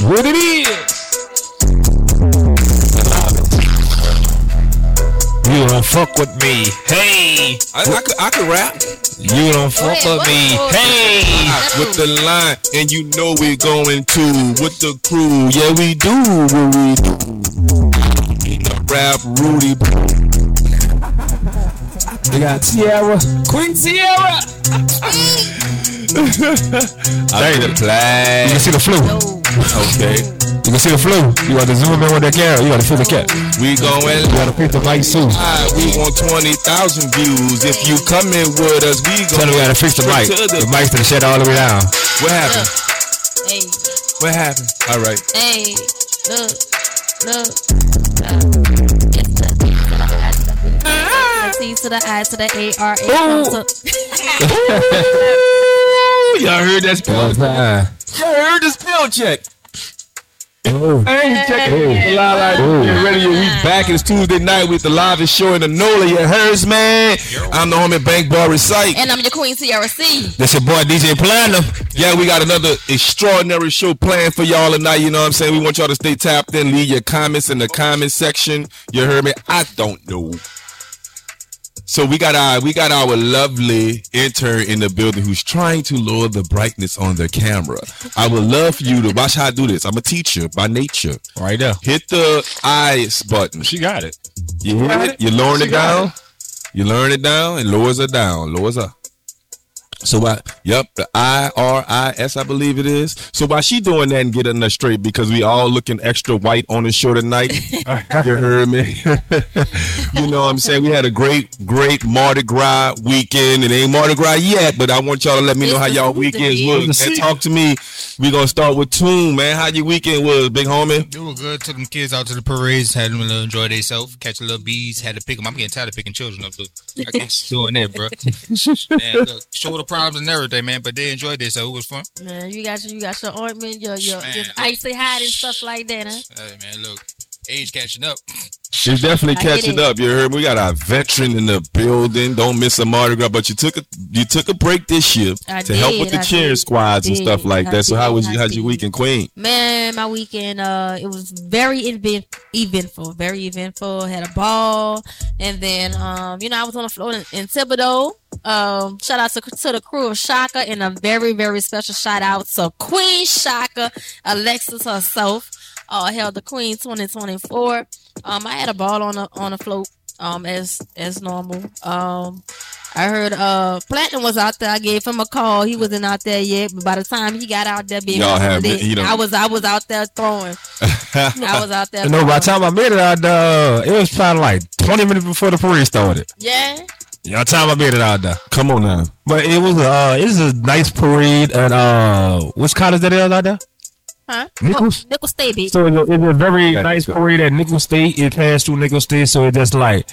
What it is. You don't fuck with me. Hey. I, I could I could rap You don't fuck with me. Hey. with the line, and you know we're going to with the crew. Yeah, we do what we do. Rap Rudy. We got Tiara. Queen Tiara. I You play. can see the flow. Yo, Okay, You can see the flow. You got to zoom in with that camera. You got to feel the cat. we going You got to pick the mic soon. live. We want twenty thousand views. If you coming with us, we Tell going me we got to fix the mic. The the- mic's been shut all the way down. What happened? hey, What happened? All right. hey, look, look. Uh, it's to the I to the A R A. Ooh. Y'all heard that spell? Uh, Y'all heard the spell check? oh. Hey, check it. La, la, Get ready. We back. It's Tuesday night with the live show in the Nola. You heard, man? I'm the homie Bankboy Resight. And I'm your Queen Tiara C. That's your boy DJ Platinum. Yeah, we got another extraordinary show planned for y'all tonight. You know what I'm saying? We want y'all to stay tapped in. Leave your comments in the comment section. You heard me? I don't know. So we got our we got our lovely intern in the building who's trying to lower the brightness on the camera. I would love for you to watch how I do this. I'm a teacher by nature. Right there. Hit the eyes button. She got it. You hit it, you lowering it down. You lowering it down and lowers it down. Lowers up. So why? Yep, the I R I S, I believe it is. So why she doing that and getting us straight, because we all looking extra white on the show tonight. you heard me. you know what I'm saying? We had a great, great Mardi Gras weekend. It ain't Mardi Gras yet, but I want y'all to let me know how y'all supposed weekends be. was. Man, talk to me. We gonna start with Tune, man. How your weekend was, big homie? It was good. Took them kids out to the parades, had them to enjoy themselves, catch a little bees, had to pick them. I'm getting tired of picking children up, dude. I can't keep doing that, bro. man, look, shoulder problems and everything, man, but they enjoyed it, so it was fun. Man, you got your, you got your ointment, your your, Man. your icy hot and stuff like that, huh? Hey, man, look, age catching up. She's definitely catching up. You heard? We got our veteran in the building. Don't miss a Mardi Gras. But you took a you took a break this year I to help with the I cheering did, squads and stuff like I that. So how was I you? How's your weekend, Queen? Man, my weekend uh it was very event- eventful, very eventful. Had a ball, and then um you know I was on the floor in, in Thibodaux. Um, shout out to, to the crew of Shaka, and a very very special shout out to Queen Shaka, Alexis herself. Uh, held the Queen 2024. Um, I had a ball on the on the float. Um, as as normal. Um, I heard uh Platinum was out there. I gave him a call. He wasn't out there yet, but by the time he got out there being Y'all have lit, been- I was I was out there throwing. I was out there. You know, by the time I made it out there, it was probably like 20 minutes before the parade started. Yeah. You know, time I made it out there. Come on now. But it was uh, it was a nice parade at uh, which college that is out there? Huh? Nicholls? Oh, Nicholls State, bitch. So it's a, it's a very Got nice you. parade at Nicholls State. It passed through Nicholls State, so it just like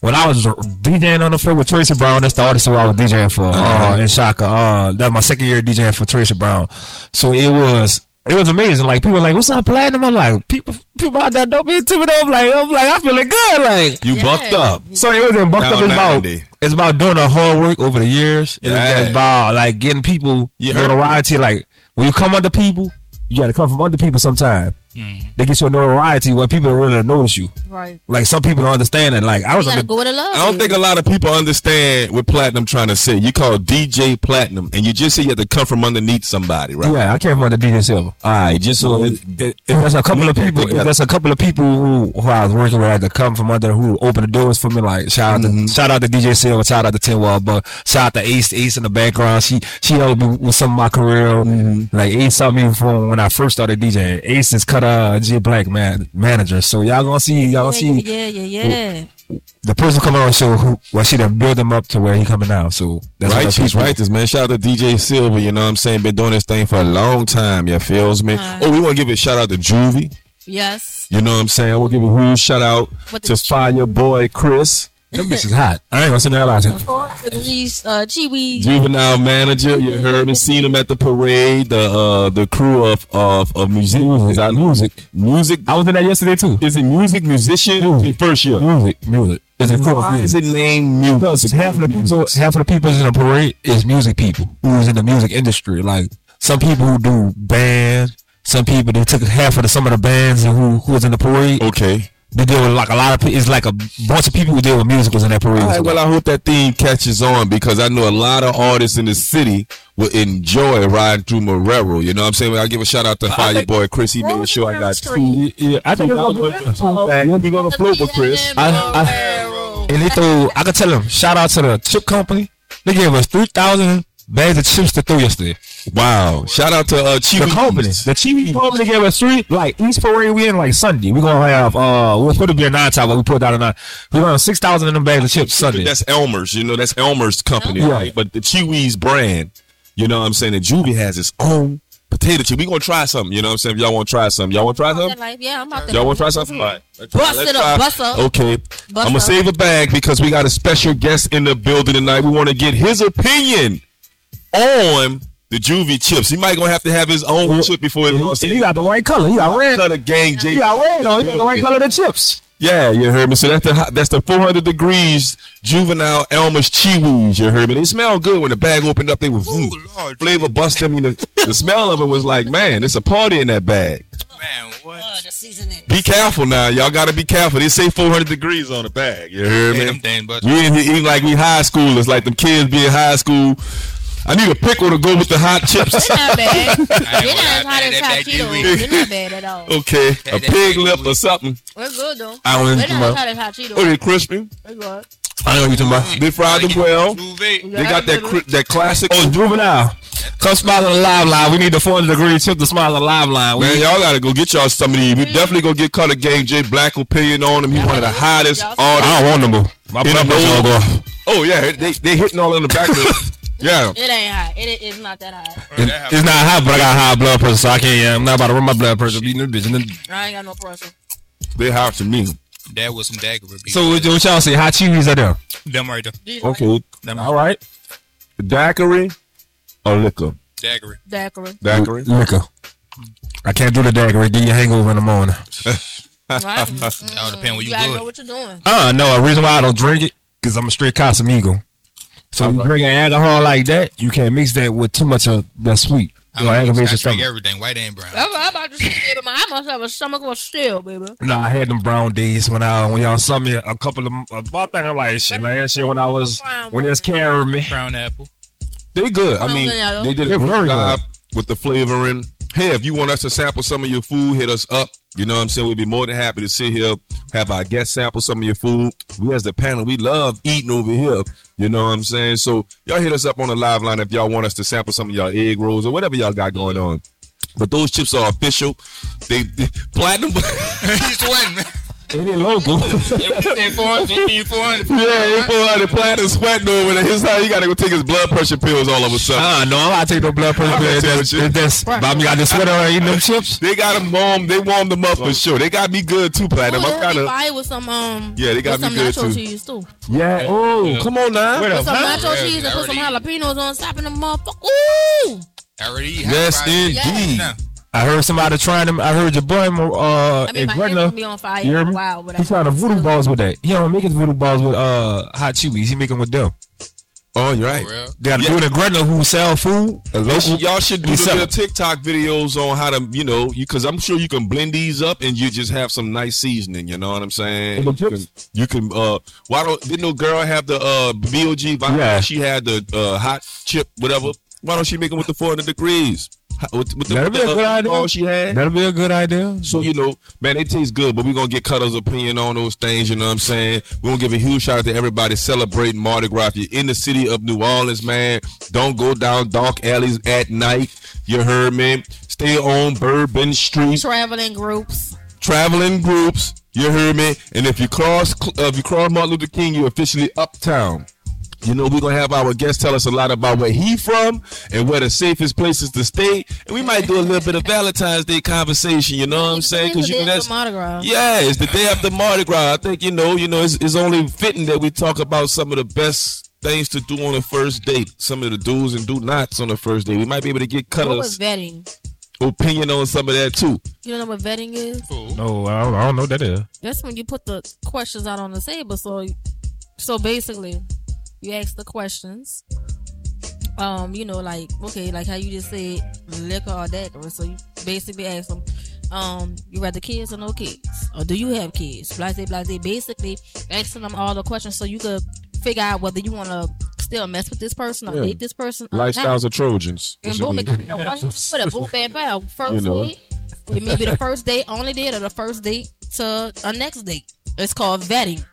when I was DJing on the floor with Tracy Brown, that's the artist who I was DJing for uh, in Shaka. Uh, that was my second year DJing for Tracy Brown. So it was it was amazing. Like people were like, "What's up, platinum?" I'm like, people people out there don't be intimidated. I'm like, I'm like, I feeling good. Like You Yeah. bucked up. so it wasn't bucked up. It's about it's about doing the hard work over the years. It's Yeah. just about like getting people You heard- notoriety. Like when you come under people, you got to come from under people. Sometime they get your notoriety where people really notice you. Right. Like some people don't understand it. Like I You was gotta under, go with love. I don't think a lot of people understand what Platinum trying to say. You call DJ Platinum, and you just say you have to come from underneath somebody, right? yeah, I came from under DJ Silver. All right, just so it, If if there's a couple of people, if there's a couple of people who, who I was working with had to come from under who opened the doors for me. Like shout out Mm-hmm. to shout out to DJ Silver, shout out to Ten Wall, but shout out to Ace, Ace in the background. She she helped me with some of my career. Mm-hmm. Like Ace saw me from when I first started DJing. Ace is cut uh G Black man manager. So y'all gonna see y'all gonna see Yeah, yeah, yeah, yeah. the person coming on the show who well she done build him up to where he coming now. So that's right, she's people- right. This man, shout out to DJ Silver. You know what I'm saying? Been doing this thing for a long time. Yeah, feels me. Uh. oh, we want to give a shout out to Juvie. Yes. You know what I'm saying? We'll give a huge shout out What the to Fire Boy Chris, Them bitches hot. I ain't gonna say that out here. These uh juvenile manager. You heard me, seen him at the parade. The uh, the crew of of of music. Is that music? Music. I was in that yesterday too. Is it music musician? First year. Music, music. It's a Why is it named music? Because half of the people, half of the people in the parade is music people who's in the music industry. Like some people who do bands, some people. They took half of the some of the bands and who who was in the parade. Okay. They deal with like a lot of. pe- It's like a bunch of people who deal with musicals in that parade. All right, well, I hope that theme catches on because I know a lot of artists in the city will enjoy riding through Marrero. You know what I'm saying? I give a shout out to Fire Boy Chris. He made sure I got two. yeah, yeah, I think it's gonna be We're gonna float with Chris. I- I- And they throw. I could tell them. Shout out to the chip company. They gave us three thousand bags of chips to throw yesterday. Wow! Shout out to uh, The Chief company, the TV company gave us three. Like East Parade, we in like Sunday. We gonna have. Uh, we're supposed to be a nine top, but we put out a nine. We gonna have six thousand in them bags of chips Sunday. That's Elmer's. You know, that's Elmer's company, Yeah. right? But the Chee Wees brand, you know what I'm saying? And Juvie has its own potato chip. We gonna try something. You know what I'm saying? If y'all want to try something, y'all want to try That something? life, yeah, I'm about to. Y'all want to try something? All right. Let's Bust let's it up, try. bust up. Okay. I'm gonna up. save a bag because we got a special guest in the building tonight. We want to get his opinion on the Juvie chips. He might gonna have to have his own chip before he And he got the right color. You got red. Kuttagang J. you got red on. He got the right color of the chips. Yeah, you heard me. So that's the that's the 400 degrees juvenile Elmer's Chee Wees. You heard me. They smell good when the bag opened up. They were oh, Ooh, vroom, Lord. flavor bust them. You know, the smell of it was like, man, it's a party in that bag. Man, what? Oh, be careful now, y'all. Got to be careful. They say 400 degrees on the bag. You heard Hey, me. them thing, but We in here eating like we high schoolers, like them kids be in high school. I need a pickle to go with the hot chips. It's not bad. You're not as hot lie, as hot Cheetos. Cheetos. You're not bad at all. okay, a pig lip or something. We're good though. I don't We're even not as know. hot as hot Cheetos. Oh, they crispy. We're good. I know what you're talking about. They fried them well. They got that cri- that classic. Oh, juvenile. Come smile on the live line. We need the 400 degree chip to smile on the live line. We Man, y'all gotta go get y'all some of these. We mm-hmm. definitely go get Color Game J Black opinion on him. He's one of the hottest Y'all- artists. I don't want them. boo. My In blood the pressure will go. Oh yeah, they they hitting all in the back. of Yeah, It ain't hot. It is not that hot. It- It's not hot, but I got high blood pressure, so I can't. Yeah, I'm not about to run my blood pressure. Beating this bitch. And then, I ain't got no pressure. they hot to me. That was some daggery. beef. so what, what y'all say? Hot cheese are there? them right there. Okay, Them All right. daiquiri or liquor? daggery. Daiquiri. Daiquiri. Liquor. I can't do the dagger. Get your hangover in the morning. Right? All depend where You you gotta know what you're doing. Uh, no. A reason why I don't drink it because I'm a straight Casamigo. So you drinking alcohol like that, you can't mix that with too much of that sweet. I, You know, mean, I drink stomach. everything, white and brown. I'm, I'm about to say, but I must have a stomach of steel, baby. No, I had them brown days when I when y'all saw me a couple of about that. I'm like shit last year when I was when it was carrying me. Brown apple. They good. I mean, they did a They're good job with the flavoring. Hey, if you want us to sample some of your food, hit us up. You know what I'm saying? We'd be more than happy to sit here, have our guests sample some of your food. We as the panel, we love eating over here. You know what I'm saying? So y'all hit us up on the live line if y'all want us to sample some of y'all egg rolls or whatever y'all got going on. But those chips are official. They, they platinum. He's man. It ain't local. Fifteen, four hundred, fifteen, four hundred. yeah, he pull out the platinum sweating over there. His how he gotta go take his blood pressure pills all of a sudden. Ah, no, I'm not take no blood pressure. Pills. taking That's, shit. that's, but me got the sweater on eating them chips. They got them warm. They warmed them up for sure. They got me good too, platinum. Ooh, I'm kind of fire with some um. Yeah, they got with me some good, nacho too. cheese too. Yeah. Oh, Come on now. Wait With some Huh? nacho Yeah, cheese and put some jalapenos on top of them motherfucker. Ooh, I already Yes, hot fries. indeed. Now, I heard somebody trying them. I heard your boy, uh, I mean, my Gretna. be on fire. You hear me? Wow, but He trying to voodoo balls with that. He don't make his voodoo balls with uh hot Chee Wees. He make them with them. Oh, you're right. for. They got a Yeah. dude in Gretna who sell food. Y'all local. should, y'all should do We the sell little it. TikTok videos on how to, you know, you because I'm sure you can blend these up and you just have some nice seasoning. You know what I'm saying? You can, you can. Uh, why don't didn't no girl have the uh BOG? vibe? Yeah. She had the uh hot chip, whatever. Why don't she make them with the 400 degrees? Hot- With, with the, That'd with be the, a good uh, idea. All she had. That'll be a good idea. So, you know, man, it tastes good, but we're going to get Cutter's opinion on those things, you know what I'm saying? We're going to give a huge shout out to everybody celebrating Mardi Gras. If you're in the city of New Orleans, man, don't go down dark alleys at night. You heard me? Stay on Bourbon Street, traveling groups. traveling groups. You heard me? And if you cross, uh, if you cross Martin Luther King, you're officially uptown. You know, we're gonna have our guest tell us a lot about where he from and where the safest places to stay. And we might do a little bit of Valentine's Day conversation, you know what I'm saying? Because you know that's Mardi Gras. yeah, it's the day after Mardi Gras. I think you know, you know, it's, it's only fitting that we talk about some of the best things to do on the first date. Some of the do's and do nots on the first date. We might be able to get What Cutter's was vetting? opinion on some of that too. You don't know what vetting is? No, I don't, I don't know what that is. That's when you put the questions out on the table. So, so basically, you ask the questions. um, you know, like okay, like how you just said liquor or that, or so you basically ask them, um, you rather kids or no kids, or do you have kids? Blase, blase. Basically, asking them all the questions so you could figure out whether you want to still mess with this person or Yeah. date this person. Lifestyles of Trojans. And boom, it- put a boom, bam, bam. First You know. date, it may be the first date, only date, or the first date to a next date. It's called vetting.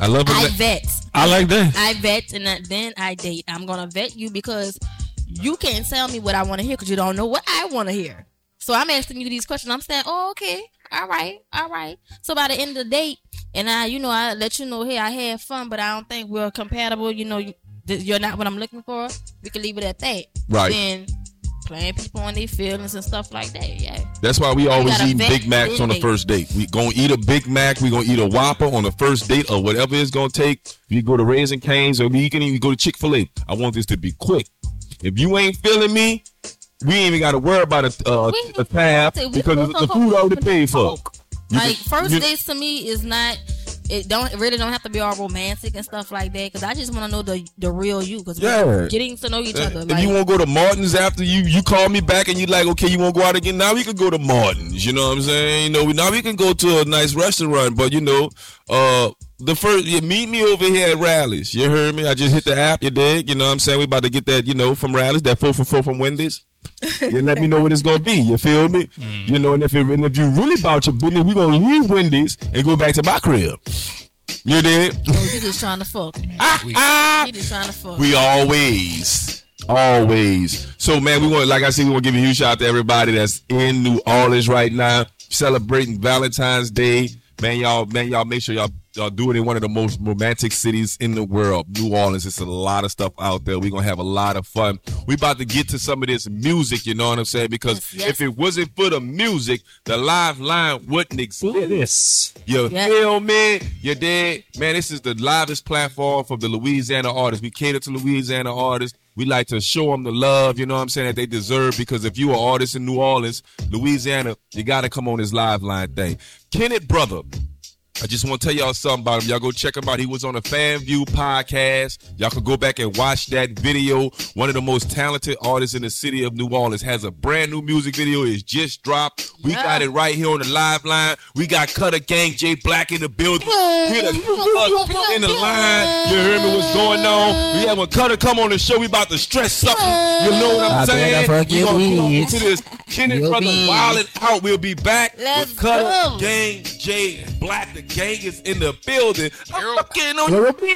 I love it. I it. vet. I like that. I vet and then I date. I'm gonna vet you because you can't tell me what I want to hear because you don't know what I want to hear. So I'm asking you these questions. I'm saying, oh, okay, all right, all right. So by the end of the date, and I, you know, I let you know, hey, I had fun, but I don't think we're compatible. You know, you, you're not what I'm looking for. We can leave it at that. Right. Then playing people on their feelings and stuff like that. Yeah. That's why we always eat Big Macs on the first date. We gonna eat a Big Mac. We gonna eat a Whopper on the first date or whatever it's gonna take. You go to Raising Cane's or you can even go to Chick Fil A. I want this to be quick. If you ain't feeling me, we ain't even got to worry about a, uh, a tab because the, food already paid for. Like first dates to me is not. It don't it really don't have to be all romantic and stuff like that because I just want to know the the real you because Yeah. getting to know each other. If Like, you want to go to Martin's after you you call me back and you like okay you want to go out again? Now we can go to Martin's you know what I'm saying? You know we now we can go to a nice restaurant but you know uh the first you meet me over here at Rally's. You heard me? I just hit the app you dig? You know what I'm saying? We about to get that you know from Rally's that four for four from Wendy's you let me know what it's gonna be you feel me you know and if it, and if you really about your business we gonna leave Wendy's and go back to my crib you did? oh, you just trying to fuck. ah You just trying to fuck. we always, always. So man, we want, like I said, we want to give a huge shout out to everybody that's in New Orleans right now, celebrating Valentine's Day. Man, y'all, man, y'all make sure y'all y'all do it in one of the most romantic cities in the world, New Orleans. It's a lot of stuff out there. We're gonna have a lot of fun. We about to get to some of this music, you know what I'm saying? Because Yes, yes. if it wasn't for the music, the live line wouldn't exist. This. You Yeah. feel me? You did? Man, this is the livest platform for the Louisiana artists. We cater to Louisiana artists. We like to show them the love, you know what I'm saying, that they deserve because if you are an artist in New Orleans, Louisiana, you got to come on this live line thing. Kenneth Brother. I just want to tell y'all something about him. Y'all go check him out. He was on a FanView podcast. Y'all can go back and watch that video. One of the most talented artists in the city of New Orleans has a brand new music video. It's just dropped. We Yeah. got it right here on the live line. We got Cutter Gang, J Blackk in the building. We the in the line. You hear me? What's going on? We have when Cutter come on the show. We about to stress something. You know what I'm I saying? We your gonna come into this Kenneth Your Brother bitch. Wild Out. We'll be back Let's with Cutter go. Gang, Jay Black. The gang is in the building. I'm Yo. fucking on Little We'll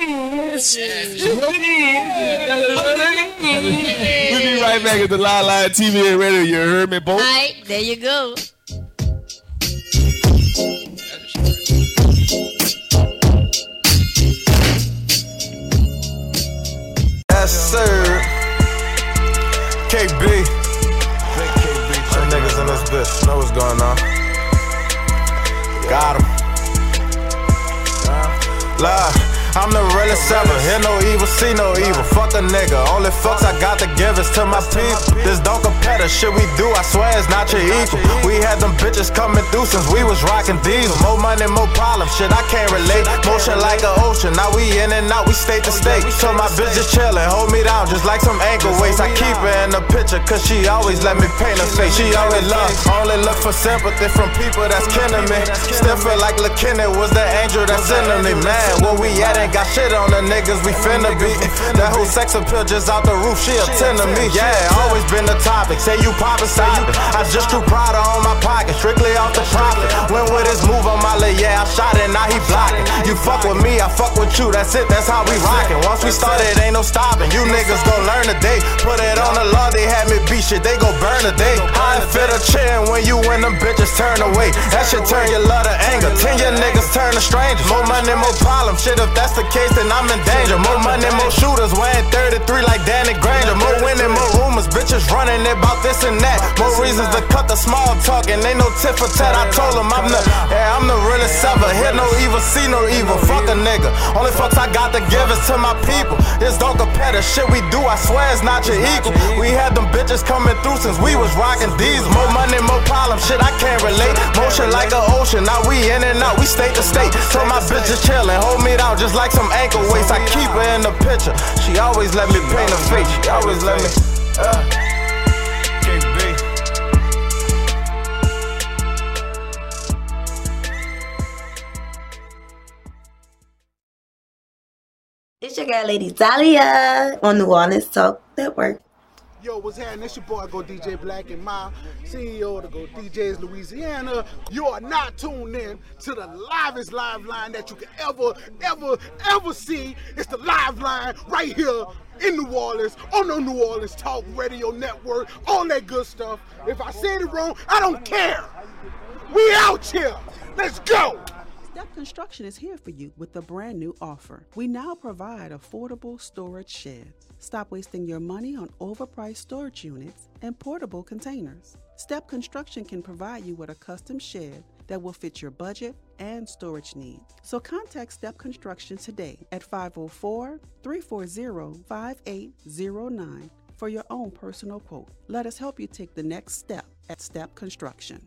be right back at the Live Line TV and radio. You heard me, boy? All right, there you go. Yes, sir. KB. Some niggas in this bitch know what's going on. Got 'em. Love. I'm the realest ever. Hear no evil, see no evil. Fuck a nigga. Only fucks I got to give is to my people. This don't compare to shit we do. I swear it's not your equal. We had them bitches coming through since we was rocking diesel. More money, more problems. Shit, I can't relate. Motion like an ocean. Now we in and out. We state to state. So my bitch just chillin'. Hold me down just like some ankle weights. I keep her in the picture cause she always let me paint her face. She always love. Only look for sympathy from people that's kin to me. Still feel like Lil' Kenneth was the angel that's in me. Man, where we at got shit on the niggas we finna be. That whole sex appeal just out the roof, she a 10 to me. Yeah, always been the topic. Say you poppin', stop it. I just threw Prada on my pocket, strictly off the profit. Went with his move on my leg, yeah, I shot it, now he blocking. You fuck with me, I fuck with you, that's it, that's how we rockin'. Once we started, ain't no stopping. You niggas gon' learn today. Put it on the law, they had me beat shit, they gon' burn today. I fit a chin when you and them bitches turn away. That shit turn your love to anger. Ten your niggas turn to strangers. More money, more problems. Shit, if that's the case, then I'm in danger. More money, more shooters. Weighing 33 like Danny Granger. More winning, more rumors. Bitches running about this and that. More reasons to cut the small talk, and ain't no tit for tat. I told him I'm the, yeah, I'm the realest ever. Hear no evil, see no evil. Fuck a nigga. Only fucks I got to give is to my people. This don't compare the shit we do. I swear it's not your equal. We had them bitches coming through since we was rocking these. More money, more problems. Shit, I can't relate. Motion like an ocean. Now we in and out. We state to state. So my bitches chillin', hold me down just like some ankle weights. I keep her in the picture. She always let me paint her face. She always let me. Uh. It's your girl, Lady Dahlia, on New Orleans Talk Network. Yo, what's happening? It's your boy, Go DJ Black, and my CEO the Go DJs Louisiana. You are not tuned in to the livest live line that you can ever, ever, ever see. It's the live line right here in New Orleans on the New Orleans Talk Radio Network, all that good stuff. If I said it wrong, I don't care. We out here. Let's go. Step Construction is here for you with a brand new offer. We now provide affordable storage sheds. Stop wasting your money on overpriced storage units and portable containers. Step Construction can provide you with a custom shed that will fit your budget and storage needs. So contact Step Construction today at 504 340 5809 for your own personal quote. Let us help you take the next step at Step Construction.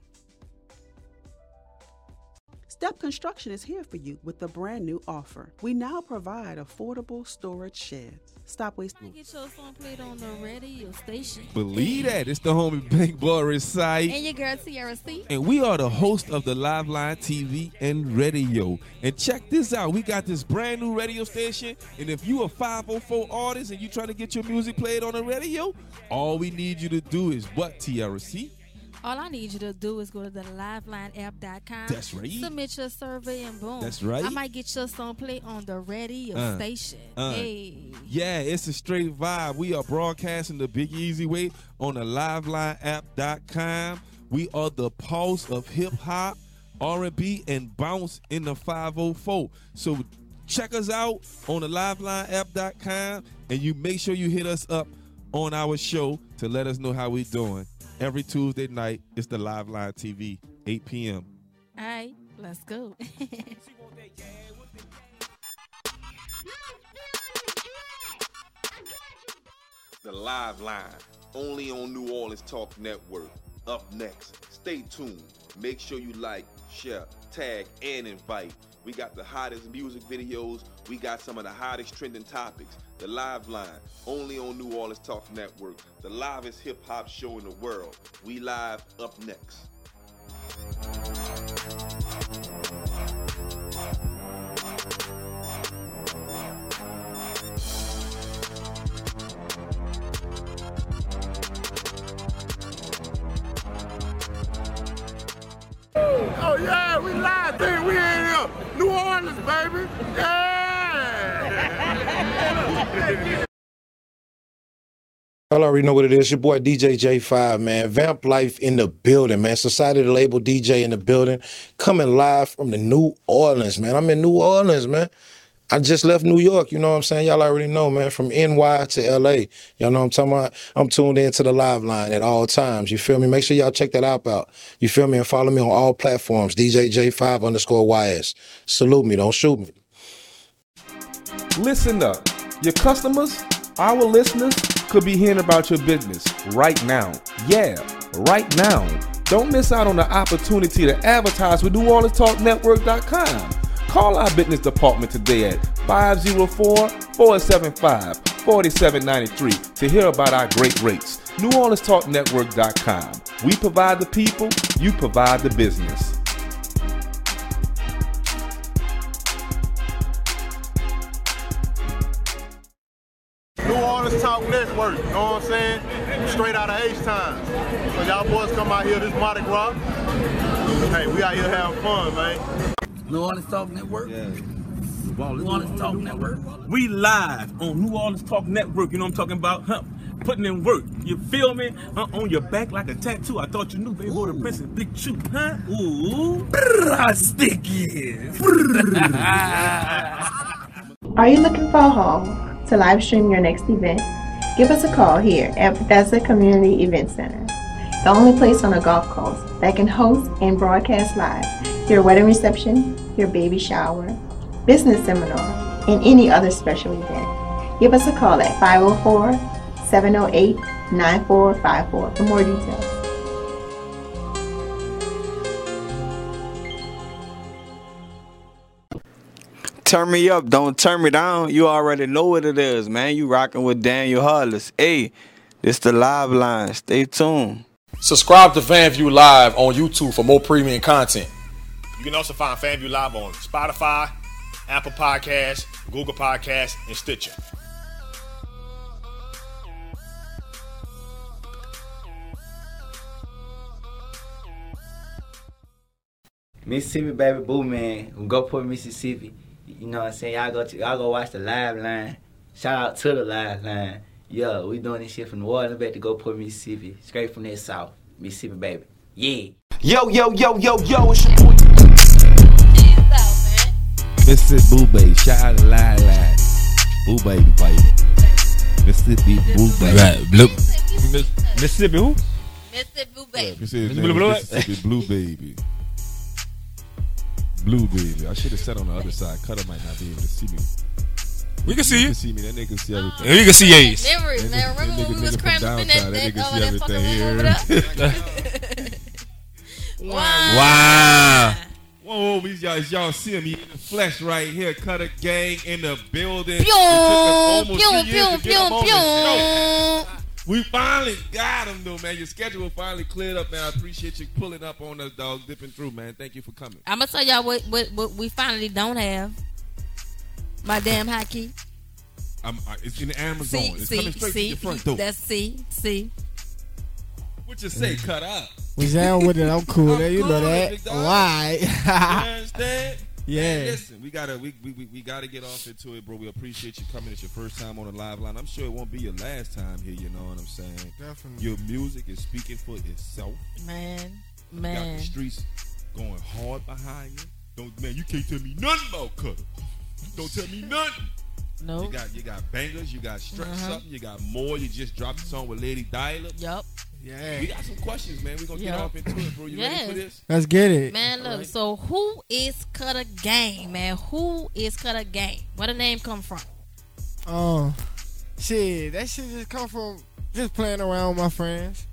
Step Construction is here for you with a brand new offer. We now provide affordable storage sheds. Stop wasting. Get your song played on the radio station. Believe that. It's the homie Big Boris site. And your girl Tiara C. And we are the host of the Live Line TV and radio. And check this out. We got this brand new radio station. And if you a 504 artist and you trying to get your music played on the radio, all we need you to do is what, TRC? All I need you to do is go to the livelineapp.com. That's right. Submit your survey and boom. That's right. I might get your song played on the radio Uh, station. uh. hey. Yeah, it's a straight vibe. We are broadcasting the Big Easy Way on the livelineapp.com. We are the pulse of hip hop, R&B, and bounce in the 504. So check us out on the livelineapp.com and you make sure you hit us up on our show to let us know how we're doing. Every Tuesday night, it's the Live Line TV, 8 p.m. All right, let's go. The Live Line, only on New Orleans Talk Network. Up next, stay tuned. Make sure you like, share, tag, and invite. We got the hottest music videos. We got some of the hottest trending topics. The Live Line, only on New Orleans Talk Network. The livest hip hop show in the world. We live up next. Oh yeah, we live thing. We in here. New Orleans, baby. Yeah. Y'all already know what it is. Your boy DJ J5, man. Vamp Life in the building, man. Society the label DJ in the building. Coming live from the New Orleans, man. I'm in New Orleans, man. I just left New York, you know what I'm saying? Y'all already know, man. From NY to LA. Y'all know what I'm talking about? I'm tuned into the live line at all times. You feel me? Make sure y'all check that app out. You feel me? And follow me on all platforms. DJ J5 underscore YS. Salute me. Don't shoot me. Listen up. Your customers, our listeners, could be hearing about your business right now. Yeah, right now. Don't miss out on the opportunity to advertise with NewOrleansTalkNetwork.com. Call our business department today at 504-475-4793 to hear about our great rates. NewOrleansTalkNetwork.com. We provide the people, you provide the business. Orleans Talk Network, you know what I'm saying? Straight out of H-Time. So y'all boys come out here this Mardi Gras. Hey, we out here having fun, man. New Orleans Talk Network. Yeah. New Orleans Talk Network. We live on New Orleans Talk Network. You know what I'm talking about? Huh? Putting in work. You feel me? Uh, on your back like a tattoo. I thought you knew, baby. Boy, the princess, big chew, huh? Ooh, brrrr, sticky. Are you looking for a home to live stream your next event? Give us a call here at Bethesda Community Event Center. the only place on a golf course that can host and broadcast live your wedding reception, your baby shower, business seminar, and any other special event. Give us a call at 504 708 9454 for more details. Turn me up, don't turn me down. You already know what it is, man. You rocking with Daniel Hollis. Hey, it's the live line. Stay tuned. Subscribe to FanView Live on YouTube for more premium content. You can also find FanView Live on Spotify, Apple Podcasts, Google Podcasts, and Stitcher. Mississippi baby boo man, go Gulfport, Mississippi. You know what I'm saying? Y'all go to, y'all go watch the live line. Shout out to the live line. Yeah, we doing this shit from New Orleans back to Gulfport, Mississippi. Straight from that south. Mississippi baby. Yeah. Yo, yo, yo, yo, yo, it's your boy. Mississippi Boo Baby. Shout out to Line Line. Boo Baby, baby. Mississippi Boo Baby. Right, blue. Mississippi who? Mississippi Blue Yeah, Baby. Mississippi, Blue, blue, Mississippi Blue Baby. Blue Baby. I should have sat on the other side. Cutter might not be able to see me. We can see You you. can see me. That nigga can see everything. Yeah, you can see Ace. Memories, That man. nigga- Remember that when we was nigga cramping up in that, that, that nigga see that fucking room over everything there? Wow. Whoa, we y'all, y'all see him he in the flesh right here. Cutter gang in the building. Pew, It took us almost pew, years pew, to get him on pew, the show. We finally got him though, man. Your schedule finally cleared up, man. I appreciate you pulling up on us, dog, dipping through, man. Thank you for coming. I'm gonna tell y'all what, what what we finally don't have. My damn hockey. I'm, I, it's in the Amazon. See, it's see, coming straight see. to your front door. That's see, see. what you say? Cut up. We down with it. I'm cool. I'm you know that. Why? You understand? Yeah. Man, listen, we gotta we, we, we, we gotta get off into it, bro. We appreciate you coming. It's your first time on the live line. I'm sure it won't be your last time here. You know what I'm saying? Definitely. Your music is speaking for itself. Man, You got the streets going hard behind you. Don't man, you can't tell me nothing about Cutter. Don't tell me nothing. No. You got you got bangers. You got stretch Uh-huh. something. You got more. You just dropped a song with Lady Dahlia. Yup. Yeah. We got some questions, man. We're gonna get off into it, bro. You ready for this? Let's get it. Man, look. So who is Cutter Gang, man? Who is Kuttagang? Where the name come from? Um, shit, that shit just come from just playing around with my friends.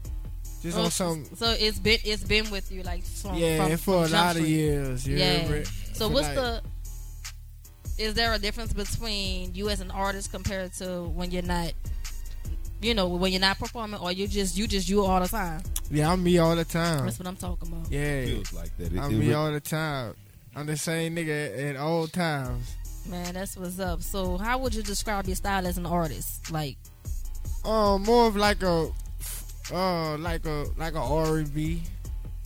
Just Oh, on some, So it's been it's been with you like from, yeah, from, for from a lot Jump of years. You yeah. remember? So For what's like- the? Is there a difference between you as an artist compared to when you're not? You know, when you're not performing, or you just you just you all the time. Yeah, I'm me all the time. That's what I'm talking about. Yeah, Feels like that. It- I'm it me re- all the time. I'm the same nigga at all times. Man, that's what's up. So, how would you describe your style as an artist? Like, Um, more of like a, uh, like a like a R&B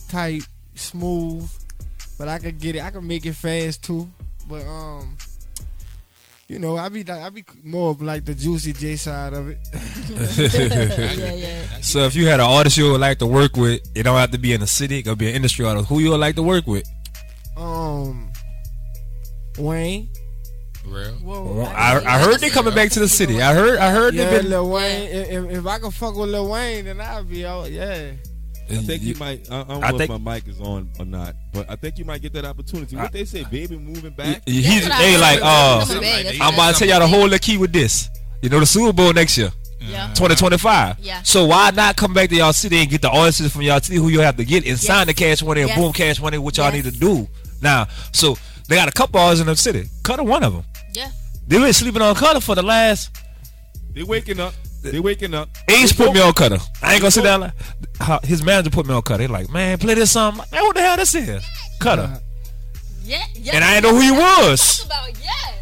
type, smooth, but I could get it. I can make it fast too. But um, you know, I be like I be more of like the Juicy J side of it. yeah, yeah. So if you had an artist you would like to work with, it don't have to be in the city. It could be an industry artist. Who you would like to work with? Um, Wayne. Real. Well, I, I heard they coming back to the city. I heard I heard yeah, they been. Lil Wayne. If, if, if I can fuck with Lil Wayne, then I'll be out. Yeah. I think you might. I, I don't I know think- if my mic is on or not, but I think you might get that opportunity. What I- they say, baby, moving back. He's they like uh, I'm about to tell y'all the whole key with this. You know the Super Bowl next year. Yeah. 2025. Yeah. So why not come back to y'all city and get the artists from y'all city who you have to get and sign the cash money and Yes. boom cash money, what y'all Yes. need to do now. So they got a couple artists in the city. Cutter one of them. Yeah. They been sleeping on Cutter for the last. They waking up. They waking up. Ace put me on Cutter. I ain't gonna sit down. Like, his manager put me on Cutter. He like, man, play this song. Man, what the hell this is? Cutter. yeah, yeah. And I didn't know who he was. About yes,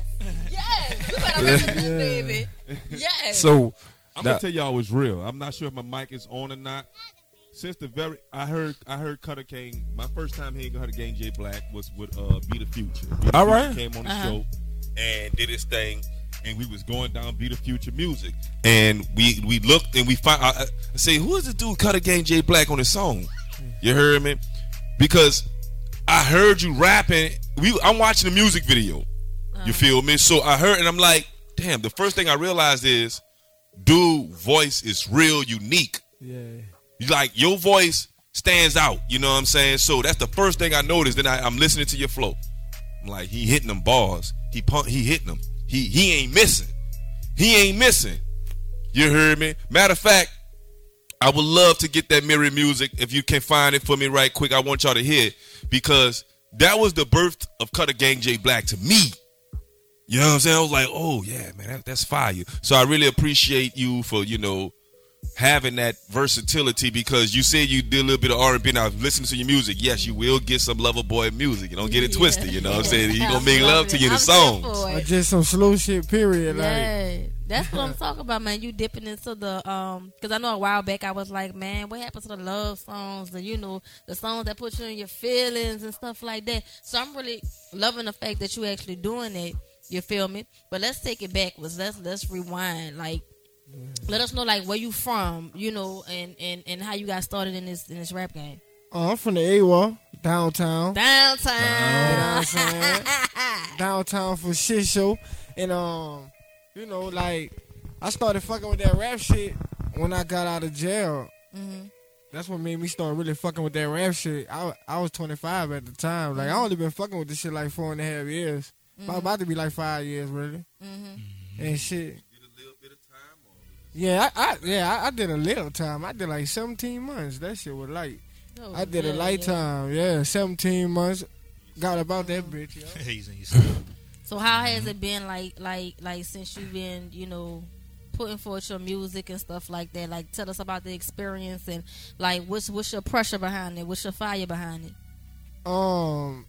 yes. You better listen to this, baby. Yes. So I'm gonna tell y'all it's real. I'm not sure if my mic is on or not. Since the very, I heard, I heard Kuttagang. My first time hearing Kuttagang J Blackk was with uh, Be the Future. Be the All Future right. came on the Uh-huh. show and did his thing, and we was going down Beat the Future music, and we we looked and we find. I, I say, who is the dude Kuttagang J Blackk on his song? You heard me? Because I heard you rapping. We, I'm watching the music video. You uh-huh. feel me? So I heard, and I'm like, damn. The first thing I realized is, dude, voice is real unique. Yeah. You like your voice stands out. You know what I'm saying? So that's the first thing I noticed. Then I, I'm listening to your flow. I'm like, he hitting them bars. He pump, he hitting them. He he ain't missing. He ain't missing. You heard me? Matter of fact, I would love to get that mirror music if you can find it for me right quick. I want y'all to hear it because that was the birth of Kuttagang J Blackk to me. You know what I'm saying? I was like, oh yeah, man, that, that's fire. So I really appreciate you for you know having that versatility because you said you did a little bit of R&B. Now, listening to your music, yes, you will get some lover boy music. You don't get it twisted. You know what I'm saying? He gonna make love to you in the songs. Or just some slow shit. Period. Like, that's what I'm talking about, man. You dipping into the um, because I know a while back I was like, man, what happened to the love songs? The you know the songs that put you in your feelings and stuff like that. So I'm really loving the fact that you actually doing it. You feel me? But let's take it backwards. Let's let's rewind. Like, let us know like where you from, you know, and and and how you got started in this in this rap game. uh, I'm from the AWA, downtown. Downtown. You know what I'm saying? downtown for shit show. And um, you know, like I started fucking with that rap shit when I got out of jail. Mm-hmm. That's what made me start really fucking with that rap shit. I I was 25 at the time. Like I only been fucking with this shit like four and a half years. Mhm. About to be like five years really. Mm-hmm. And shit. Yeah, I, I yeah I, I did a little time. I did like 17 months. That shit was light. Oh, I did yeah, a lifetime. Yeah. 17 months. Got about that bitch. yo. He's in his- So how has it been like like like since you've been you know putting forth your music and stuff like that? Like tell us about the experience and like what's what's your pressure behind it? What's your fire behind it? um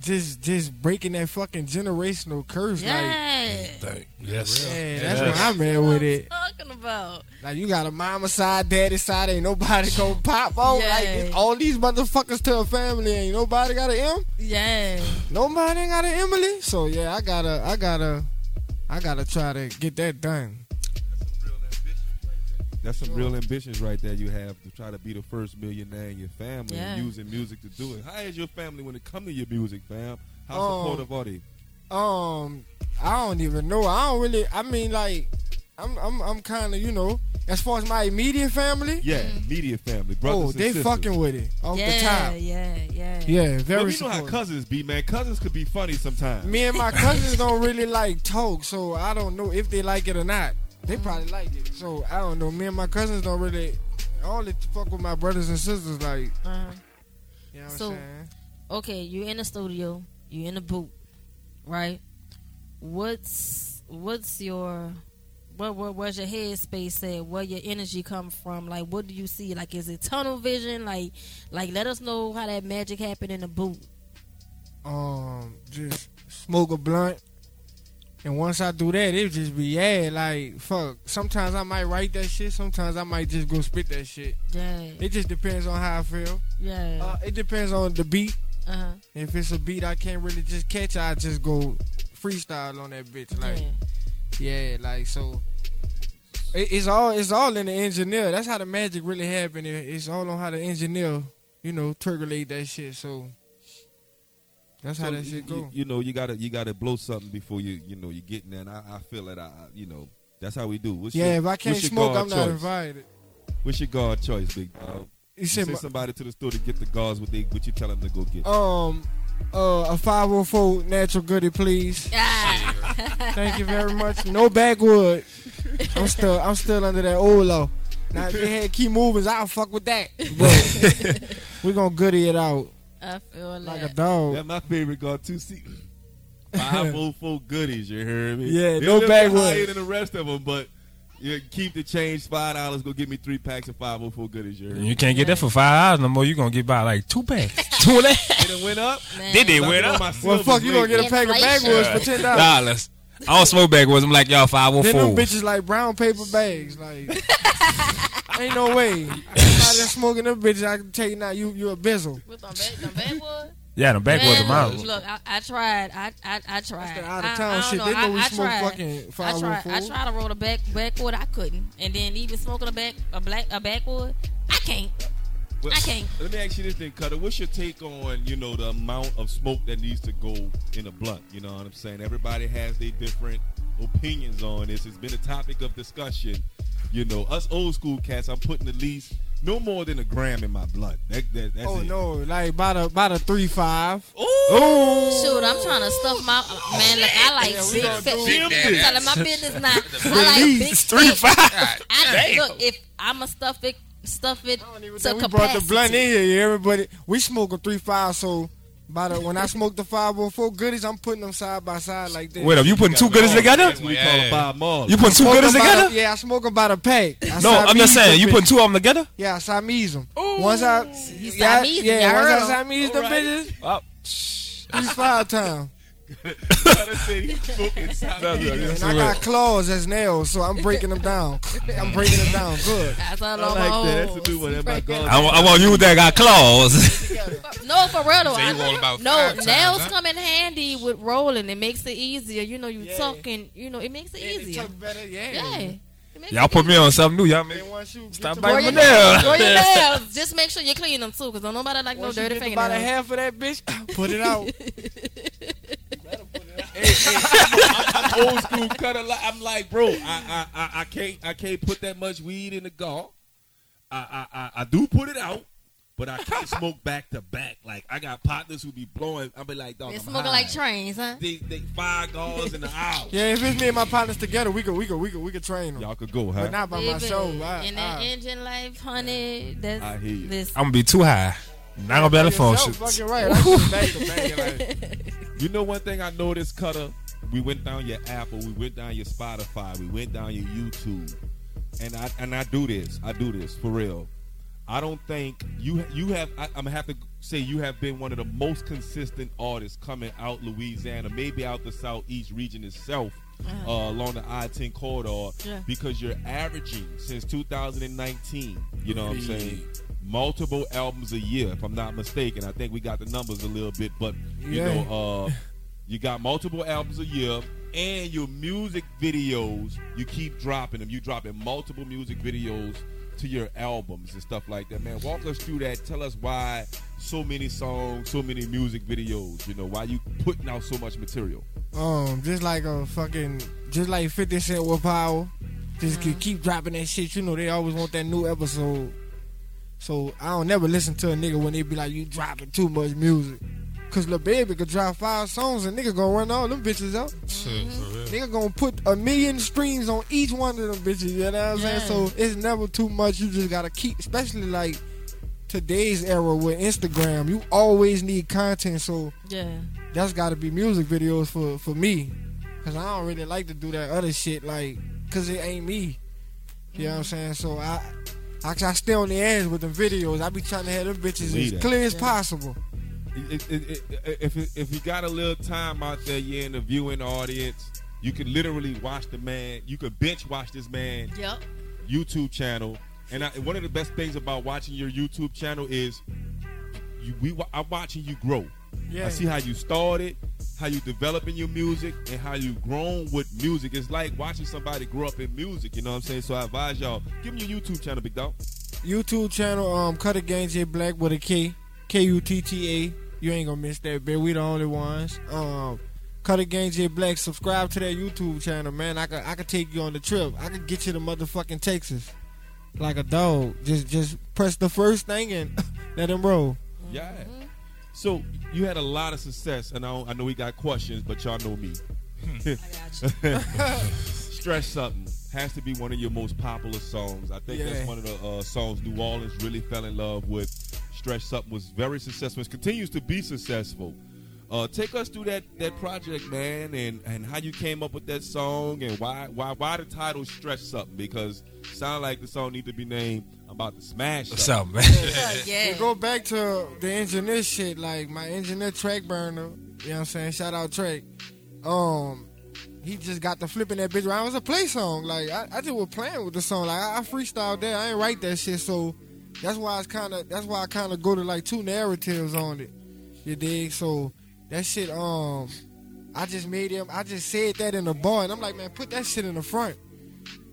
just just breaking that fucking generational curse Yeah. like Yes. yeah, that's what I'm at with it. Talking about. Like you got a mama side daddy side ain't nobody gonna pop on. Yeah. like all these motherfuckers to a family ain't nobody got an M? Yeah nobody ain't got an Emily? So yeah I gotta I gotta I gotta try to get that done That's some real ambitions right there you have to try to be the first millionaire in your family Yeah. and using music to do it. How is your family when it comes to your music, fam? How Um, supportive are they? Um, I don't even know. I don't really. I mean, like, I'm, I'm, I'm kind of, you know, as far as my immediate family. Yeah, media family, brothers Oh, and they sisters. fucking with it off yeah, the top. yeah, yeah. Yeah, very Well, we know how cousins be, man. Cousins could be funny sometimes. Me and my cousins don't really like talk, so I don't know if they like it or not. They probably like it, so I don't know. Me and my cousins don't really. I only fuck with my brothers and sisters, like. Uh-huh. You know what So I'm saying? okay, you're in the studio, You're in the booth, right? What's what's your what, what where's your headspace at? Where your energy come from? Like, what do you see? Like, is it tunnel vision? Like, like let us know how that magic happened in the booth. um just smoke a blunt. And once I do that, it just be yeah, like fuck. Sometimes I might write that shit. Sometimes I might just go spit that shit. Yeah. It just depends on how I feel. Yeah. Uh, it depends on the beat. Uh huh. If it's a beat I can't really just catch, I just go freestyle on that bitch. Like yeah, like so. It, it's all it's all in the engineer. That's how the magic really happened. It- It's all on how the engineer, you know, percolate that shit. So that's how that you- shit go. You, you know, you gotta you gotta blow something before you you know you get in there. And I, I feel that I, I you know that's how we do. What's Yeah, your- if I can't smoke, I'm not invited. What's your guard choice, big dog? You said send my- somebody to the store to get the guards. What they what you tell them to go get? Um, uh, a 504 natural goodie, please. Thank you very much. No backwood. I'm still, I'm still under that old law. Now if they had key movers, I'll fuck with that. But we gonna goodie it out I feel like that. a dog. That's my favorite guard too. See, five oh four goodies. You hear me? Yeah, They're no a little higher than the rest of them, but you keep the change. Five dollars. Go get me three packs of five oh four goodies. You heard me? You can't get that for five hours no more. You are gonna get by like two packs. two and a half. They done went up. They did I've went up. my Well, fuck, you gonna get a pack of backwoods for ten dollars. Dollars. I don't smoke backwoods. I'm like y'all five oh Then them bitches like brown paper bags. Like, ain't no way. Everybody that's smoking them bitches, I can tell you now, you you a bizzle. With them back, them backwood. Yeah, the backwoods Man, are mine. Look, look, I, I tried. I, I, I tried. that out of I- town I, shit. don't They know. know I, we I smoke tried. fucking I oh tried. I 504. tried to roll a back backwood. I couldn't. And then even smoking a back a black a backwood, I can't. Well, I can't. Let me ask you this thing, Cutter. What's your take on, you know, the amount of smoke that needs to go in a blunt? You know what I'm saying? Everybody has their different opinions on this. It's been a topic of discussion. You know, us old school cats, I'm putting at least no more than a gram in my blunt. That, that, that's Oh it. no, like about a about a three five. Ooh, Shoot, I'm trying to stuff my man. Look, I like Yeah, we big gonna fat. I'm telling my business now. The I like big three five. I, Damn. look, if I'ma stuff it, stuff it to we capacity. brought the blunt in here. yeah, Everybody, we smoke a three five. So by the when I smoke the five or four goodies, I'm putting them side by side like this. Wait up, you putting two goodies together? That's what we call a Bob Marley. You putting two goodies them by the- together? yeah, I smoke about a pack. I No, I'm just saying, you them putting two of them together? Yeah, I Siamese them. Once I, yeah, Siamese, yeah, once heard I 'em. Siamese them Alright. bitches, three five times. And And I got claws as nails, so I'm breaking them down. I'm breaking them down good. That's all I like that. That's a new one. That's my God. I, want- I want you that got claws. No, for real though. So I- roll about no, five times, nails huh? come in handy with rolling. It makes it easier. You know, you talking. You know, it makes it easier. yeah. Yeah. Y'all put me on something new. Y'all make, stop biting your my nails. Grow your nails. Just make sure you clean them too, cause don't nobody like Once no you dirty get about a half of that bitch, put it out. I'm old school cutter. Like, I'm like, bro, I, I, I, I can't, I can't put that much weed in the gall. I, I, I, I do put it out, but I can't smoke back to back. Like I got partners who be blowing. I'll be like, dog, They I'm smoking high. like trains, huh? They, they five galls in the hour. Yeah, if it's me and my partners together, we could, we could, we could, we could train them. Y'all could go, huh? But not by Baby, myself. I, in that I, engine life, honey. That's I hear you. this. I'm gonna be too high. Not gonna be able to function. fucking right. I should back to back. Like, You know one thing I noticed, Cutter? We went down your Apple, we went down your Spotify, we went down your YouTube. And I and I do this. I do this for real. I don't think you you have I, I'm gonna have to say you have been one of the most consistent artists coming out Louisiana, maybe out the southeast region itself. Uh-huh. Uh, along the I-10 corridor Yeah. because you're averaging since 2019 you know what I'm saying multiple albums a year if I'm not mistaken I think we got the numbers a little bit but you Yeah. know uh you got multiple albums a year and your music videos you keep dropping them you dropping multiple music videos to your albums and stuff like that man walk us through that tell us why so many songs so many music videos you know why you putting out so much material um, just like a fucking, just like Fifty Cent with Power. Just keep, keep dropping that shit. You know they always want that new episode. So I don't never listen to a nigga when they be like, you dropping too much music. Cause Lil Baby could drop five songs and nigga gonna run all them bitches out. Nigga gonna put a million streams on each one of them bitches. You know what I'm saying? So it's never too much. You just gotta keep, especially like today's era with Instagram. You always need content. So Yeah. that's got to be music videos for for me, cause I don't really like to do that other shit like, cause it ain't me. You know what I'm saying? So I. I, I stay on the edge with the videos. I be trying to have them bitches Believe as clear as possible. it, it, it, if it, if you got a little time out there, you're in the viewing audience. You can literally watch the man. You can bench watch this man Yep. YouTube channel. And I, one of the best things about watching your YouTube channel is you, we I'm watching you grow. Yeah. I see how you started, how you developing your music, and how you grown with music. It's like watching somebody grow up in music. You know what I'm saying? So I advise y'all, give me your YouTube channel, big dog. YouTube channel, um, Kuttagang J Blackk with a K, K U T T A. You ain't gonna miss that, bitch. We the only ones. Um, Kuttagang J Blackk. Subscribe to that YouTube channel, man. I could, I could take you on the trip. I could get you to motherfucking Texas, like a dog. Just, just press the first thing and let him roll. Yeah. So you had a lot of success, and I, don't- I know we got questions, but y'all know me. Stress something has to be one of your most popular songs. I think Yeah. that's one of the uh, songs New Orleans really fell in love with. Stretch something was very successful. It continues to be successful. Uh, take us through that that project, man, and, and how you came up with that song, and why why why the title Stretch something? Because sound like the song need to be named about to smash or Something, man. Yeah. We go back to the engineer shit, like my engineer track burner. You know what I'm saying? Shout out Track. Um, he just got the flipping that bitch around. It was a play song. Like I, I just was playing with the song. Like I, I freestyled that. I ain't write that shit. So that's why it's kind of that's why I kind of go to like two narratives on it. You dig? So that shit. Um, I just made him. I just said that in the bar, and I'm like, man, put that shit in the front.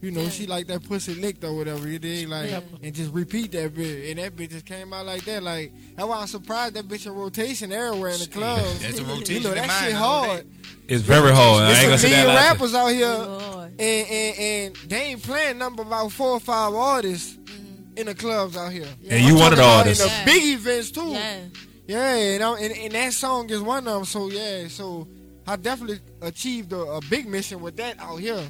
You know, she like that pussy licked or whatever. You dig? Like, Yeah. and just repeat that bit, and that bitch just came out like that. Like that's why I'm surprised that bitch in rotation everywhere in the club. That's a You rotation know in that shit hard. It's very hard. I ain't gonna There's a say that. million rappers out here, oh, and, and and they ain't playing number about four or five artists. Mm-hmm. in the clubs out here. And you I'm one of the artists. In the Yeah. big events too. Yeah. Yeah, and, and and that song is one of them. So yeah, so I definitely achieved a, a big mission with that out here.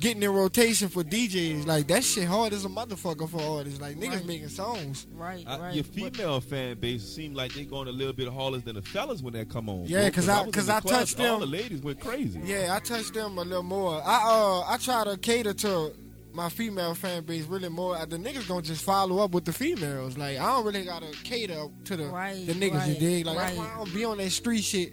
Getting in rotation for DJs, like that shit hard as a motherfucker for artists. Like niggas Right. making songs. Right, Uh, right. Your female fan base seem like they going a little bit harder than the fellas when they come on. Yeah, because I- was in 'cause the I club, touched All the ladies went crazy. Yeah, I touch them a little more. I uh I try to cater to my female fan base really more. Uh, The niggas gonna just follow up with the females. Like I don't really gotta cater to the Right, the niggas. You dig? Like that's right. why I don't be on that street shit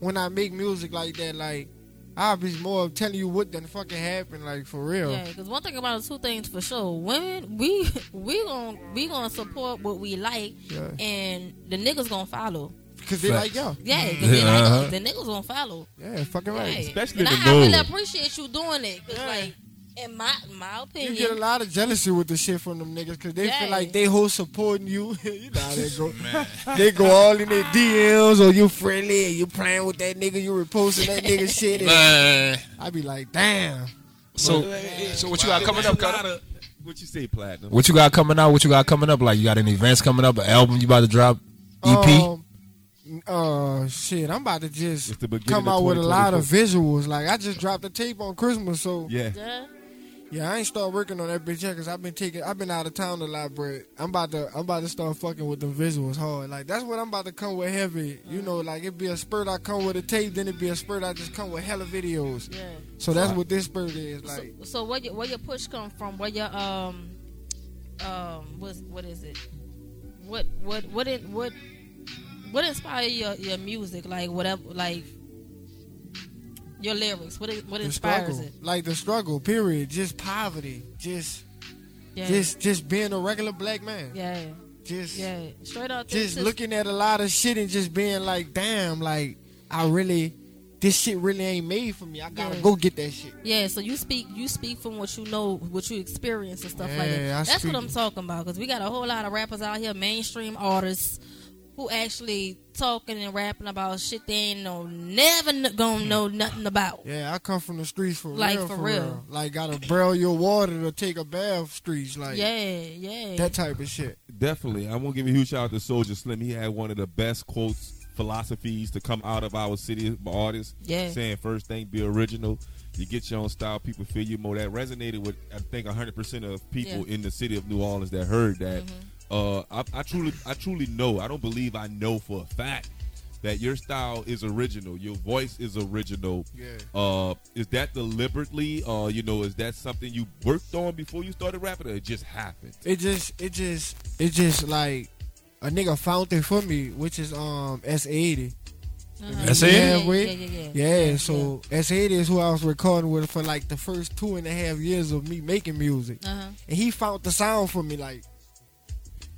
when I make music like that. Like I'll be more of telling you what done fucking happened. Like for real. Yeah, because one thing about it, two things for sure. Women, we we gonna we gonna support what we like, Yeah. and the niggas gonna follow. Cause they like y'all. Yeah, because they like Uh-huh. us. The niggas gonna follow. Yeah, fucking right. Yeah. Especially and the I, I really know. appreciate you doing it. Cause like, in my my opinion, You get a lot of jealousy with the shit from them niggas because they Yeah. feel like they whole supporting you. you know how they go. they go all in their DMs or you friendly and you playing with that nigga, you reposting that nigga shit. And Man. I be like, damn. So, so what you got coming up, Cutter? What you say, platinum? What you got coming out? What you got coming up? Like you got any events coming up? An album you about to drop? EP? Um, uh, shit, I'm about to just come out with a lot of visuals. Like I just dropped a tape on Christmas, so Yeah. Yeah. Yeah, I ain't start working on that bitch yet because I've been taking, I've been out of town a lot, but I'm about to, I'm about to start fucking with the visuals hard. Like that's what I'm about to come with heavy. You know, like it be a spurt I come with a tape, then it be a spurt I just come with hella videos. Yeah. So that's what this spurt is like. so where your where your push come from? Where your um um what what is it? What what what it, what what inspire your your music? Like whatever like your lyrics. What what The inspires struggle, it? like the struggle, period. Just poverty, just, Yeah. just, just being a regular black man. Yeah. Just yeah, straight up. just looking at a lot of shit and just being like, damn, like I really, this shit really ain't made for me. I gotta Yeah. go get that shit. Yeah, so you speak you speak from what you know, what you experience and stuff like Yeah, I that. That's speak- what I'm talking about because we got a whole lot of rappers out here, mainstream artists, who actually talking and rapping about shit they ain't know never n- gonna know nothing about. Yeah, I come from the streets for Like, real. for For, real. real. Like, gotta barrel your water to take a bath. Streets, like Yeah, yeah. that type of shit. Definitely. I want to give a huge shout out to Soulja Slim. He had one of the best quotes, philosophies to come out of our city of artists. Yeah. Saying first thing, be original. You get your own style, people feel you more. That resonated with, I think, 100% of people Yeah. Mm-hmm. in the city of New Orleans that heard that. Uh, I, I truly, I truly know. I don't believe I know for a fact that your style is original. Your voice is original. Yeah. Uh, is that deliberately, uh, you know, is that something you worked on before you started rapping, or it just happened? It just, it just, it just like a nigga found it for me, which is um S80. Uh-huh. S80? Yeah, Yeah, yeah, yeah, yeah, yeah. so S80 is who I was recording with for like the first two and a half years of me making music. Uh-huh. And he found the sound for me, like.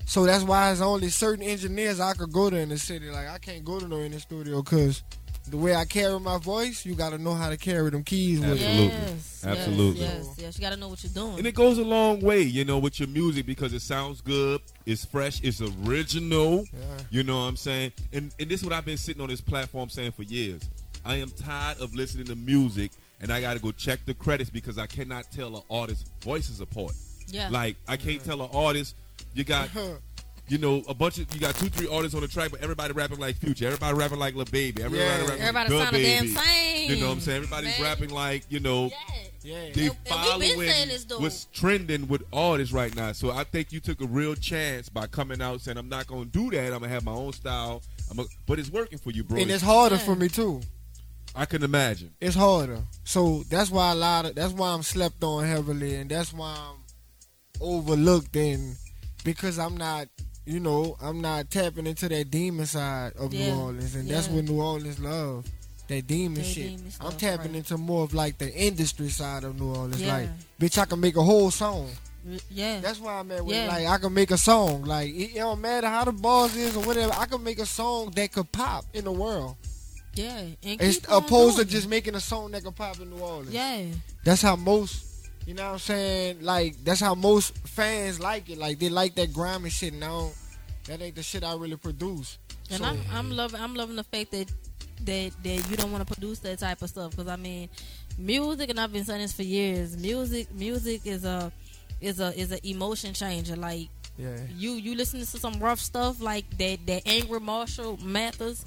So that's why it's only certain engineers I could go to in the city. Like I can't go to no in the studio because the way I carry my voice, you got to know how to carry them keys with. Absolutely. Yes, Absolutely. Yes, yes, yes. You gotta know what you're doing. And it goes a long way, you know, with your music because it sounds good, it's fresh, it's original. Yeah. You know what I'm saying? And and this is what I've been sitting on this platform saying for years. I am tired of listening to music and I gotta go check the credits because I cannot tell an artist's voices apart. Yeah. Like I can't tell an artist you got you know, a bunch of you got two, three artists on the track, but everybody rapping like Future, everybody rapping like Lil Baby, everybody Yeah. rapping Everybody like sound the the damn Baby. same, You know what I'm saying? Everybody's man. rapping like you know, Yeah. they And- and we been following saying this, what's trending with artists right now. So I think you took a real chance by coming out saying I'm not gonna do that. I'm gonna have my own style. I'm a, but it's working for you, bro. And it's harder for me too. I can imagine. It's harder. So that's why a lot of that's why I'm slept on heavily, and that's why I'm overlooked, and because I'm not, you know, I'm not tapping into that demon side of Yeah. New Orleans, and that's what New Orleans love. That demon That shit. demon I'm tapping right. into more of like the industry side of New Orleans. Yeah. Like, bitch, I can make a whole song. Yeah. That's why I'm at with Yeah. like I can make a song. Like it, it don't matter how the bars is or whatever. I can make a song that could pop in the world. Yeah. And It's opposed to just making a song that could pop in New Orleans. Yeah. That's how most, you know what I'm saying? Like, that's how most fans like it. Like, they like that grimy shit. Now, that ain't the shit I really produce. And So- I'm I'm loving I'm loving the fact that that that you don't want to produce that type of stuff because I mean, music and I've been saying this for years. Music music is a is a is an emotion changer. Like Yeah. you you listen to some rough stuff like that that angry Marshall Mathers,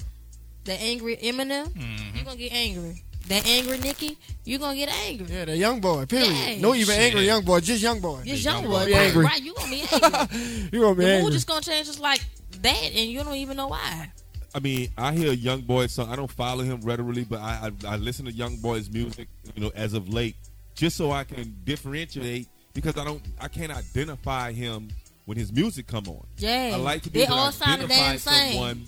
the angry Eminem, you're mm-hmm. gonna get angry. That angry Nicki, you're gonna get angry. Yeah, the young boy. Period. Yeah. No even Shit. angry young boy, just young boy. Just young boy, Be right, angry. right? You gonna be angry. You gonna be the angry. mood just gonna change just like that, and you don't even know why. I mean, I hear Young Boy song. I don't follow him regularly, but I, I I listen to Young Boy's music, you know, as of late, just so I can differentiate because I don't I can't identify him when his music come on. Yeah. I like to be They able to all sound the identify damn same.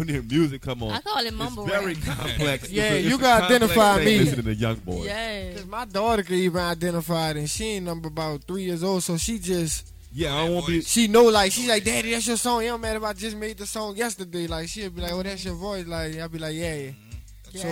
Someone when their music come on. I call it mumble It's very rap. complex. It's Yeah, a- it's you gotta identify me. Listening to Young Boy. Yeah. Cause my daughter could even identify it, and she ain't number about three years old, so she just Yeah, I don't want be. she know like she's like, Daddy, that's your song. It don't matter if I just made the song yesterday. Like she'll be like, Oh, that's your voice. Like I'll be like, Yeah. yeah. So